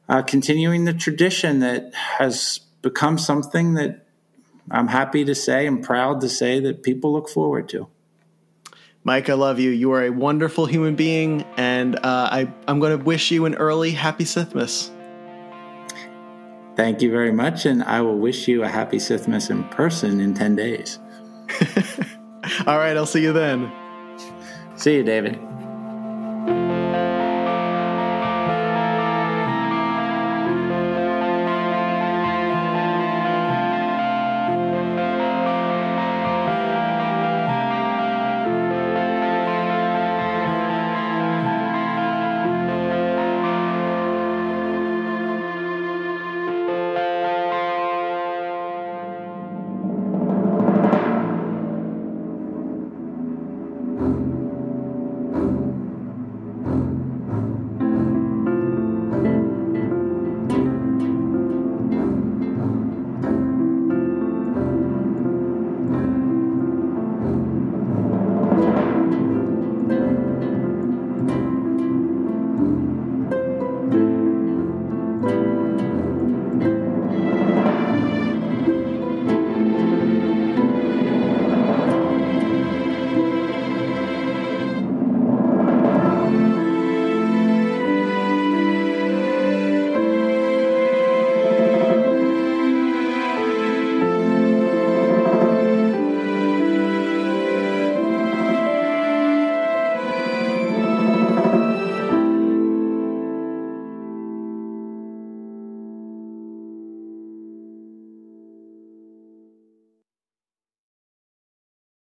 C: uh, continuing the tradition that has become something that I'm happy to say and proud to say that people look forward to.
A: Mike, I love you. You are a wonderful human being, and uh, I, I'm going to wish you an early happy Sithmas.
C: Thank you very much, and I will wish you a happy Sithmas in person in 10 days.
A: All right, I'll see you then.
C: See you, David.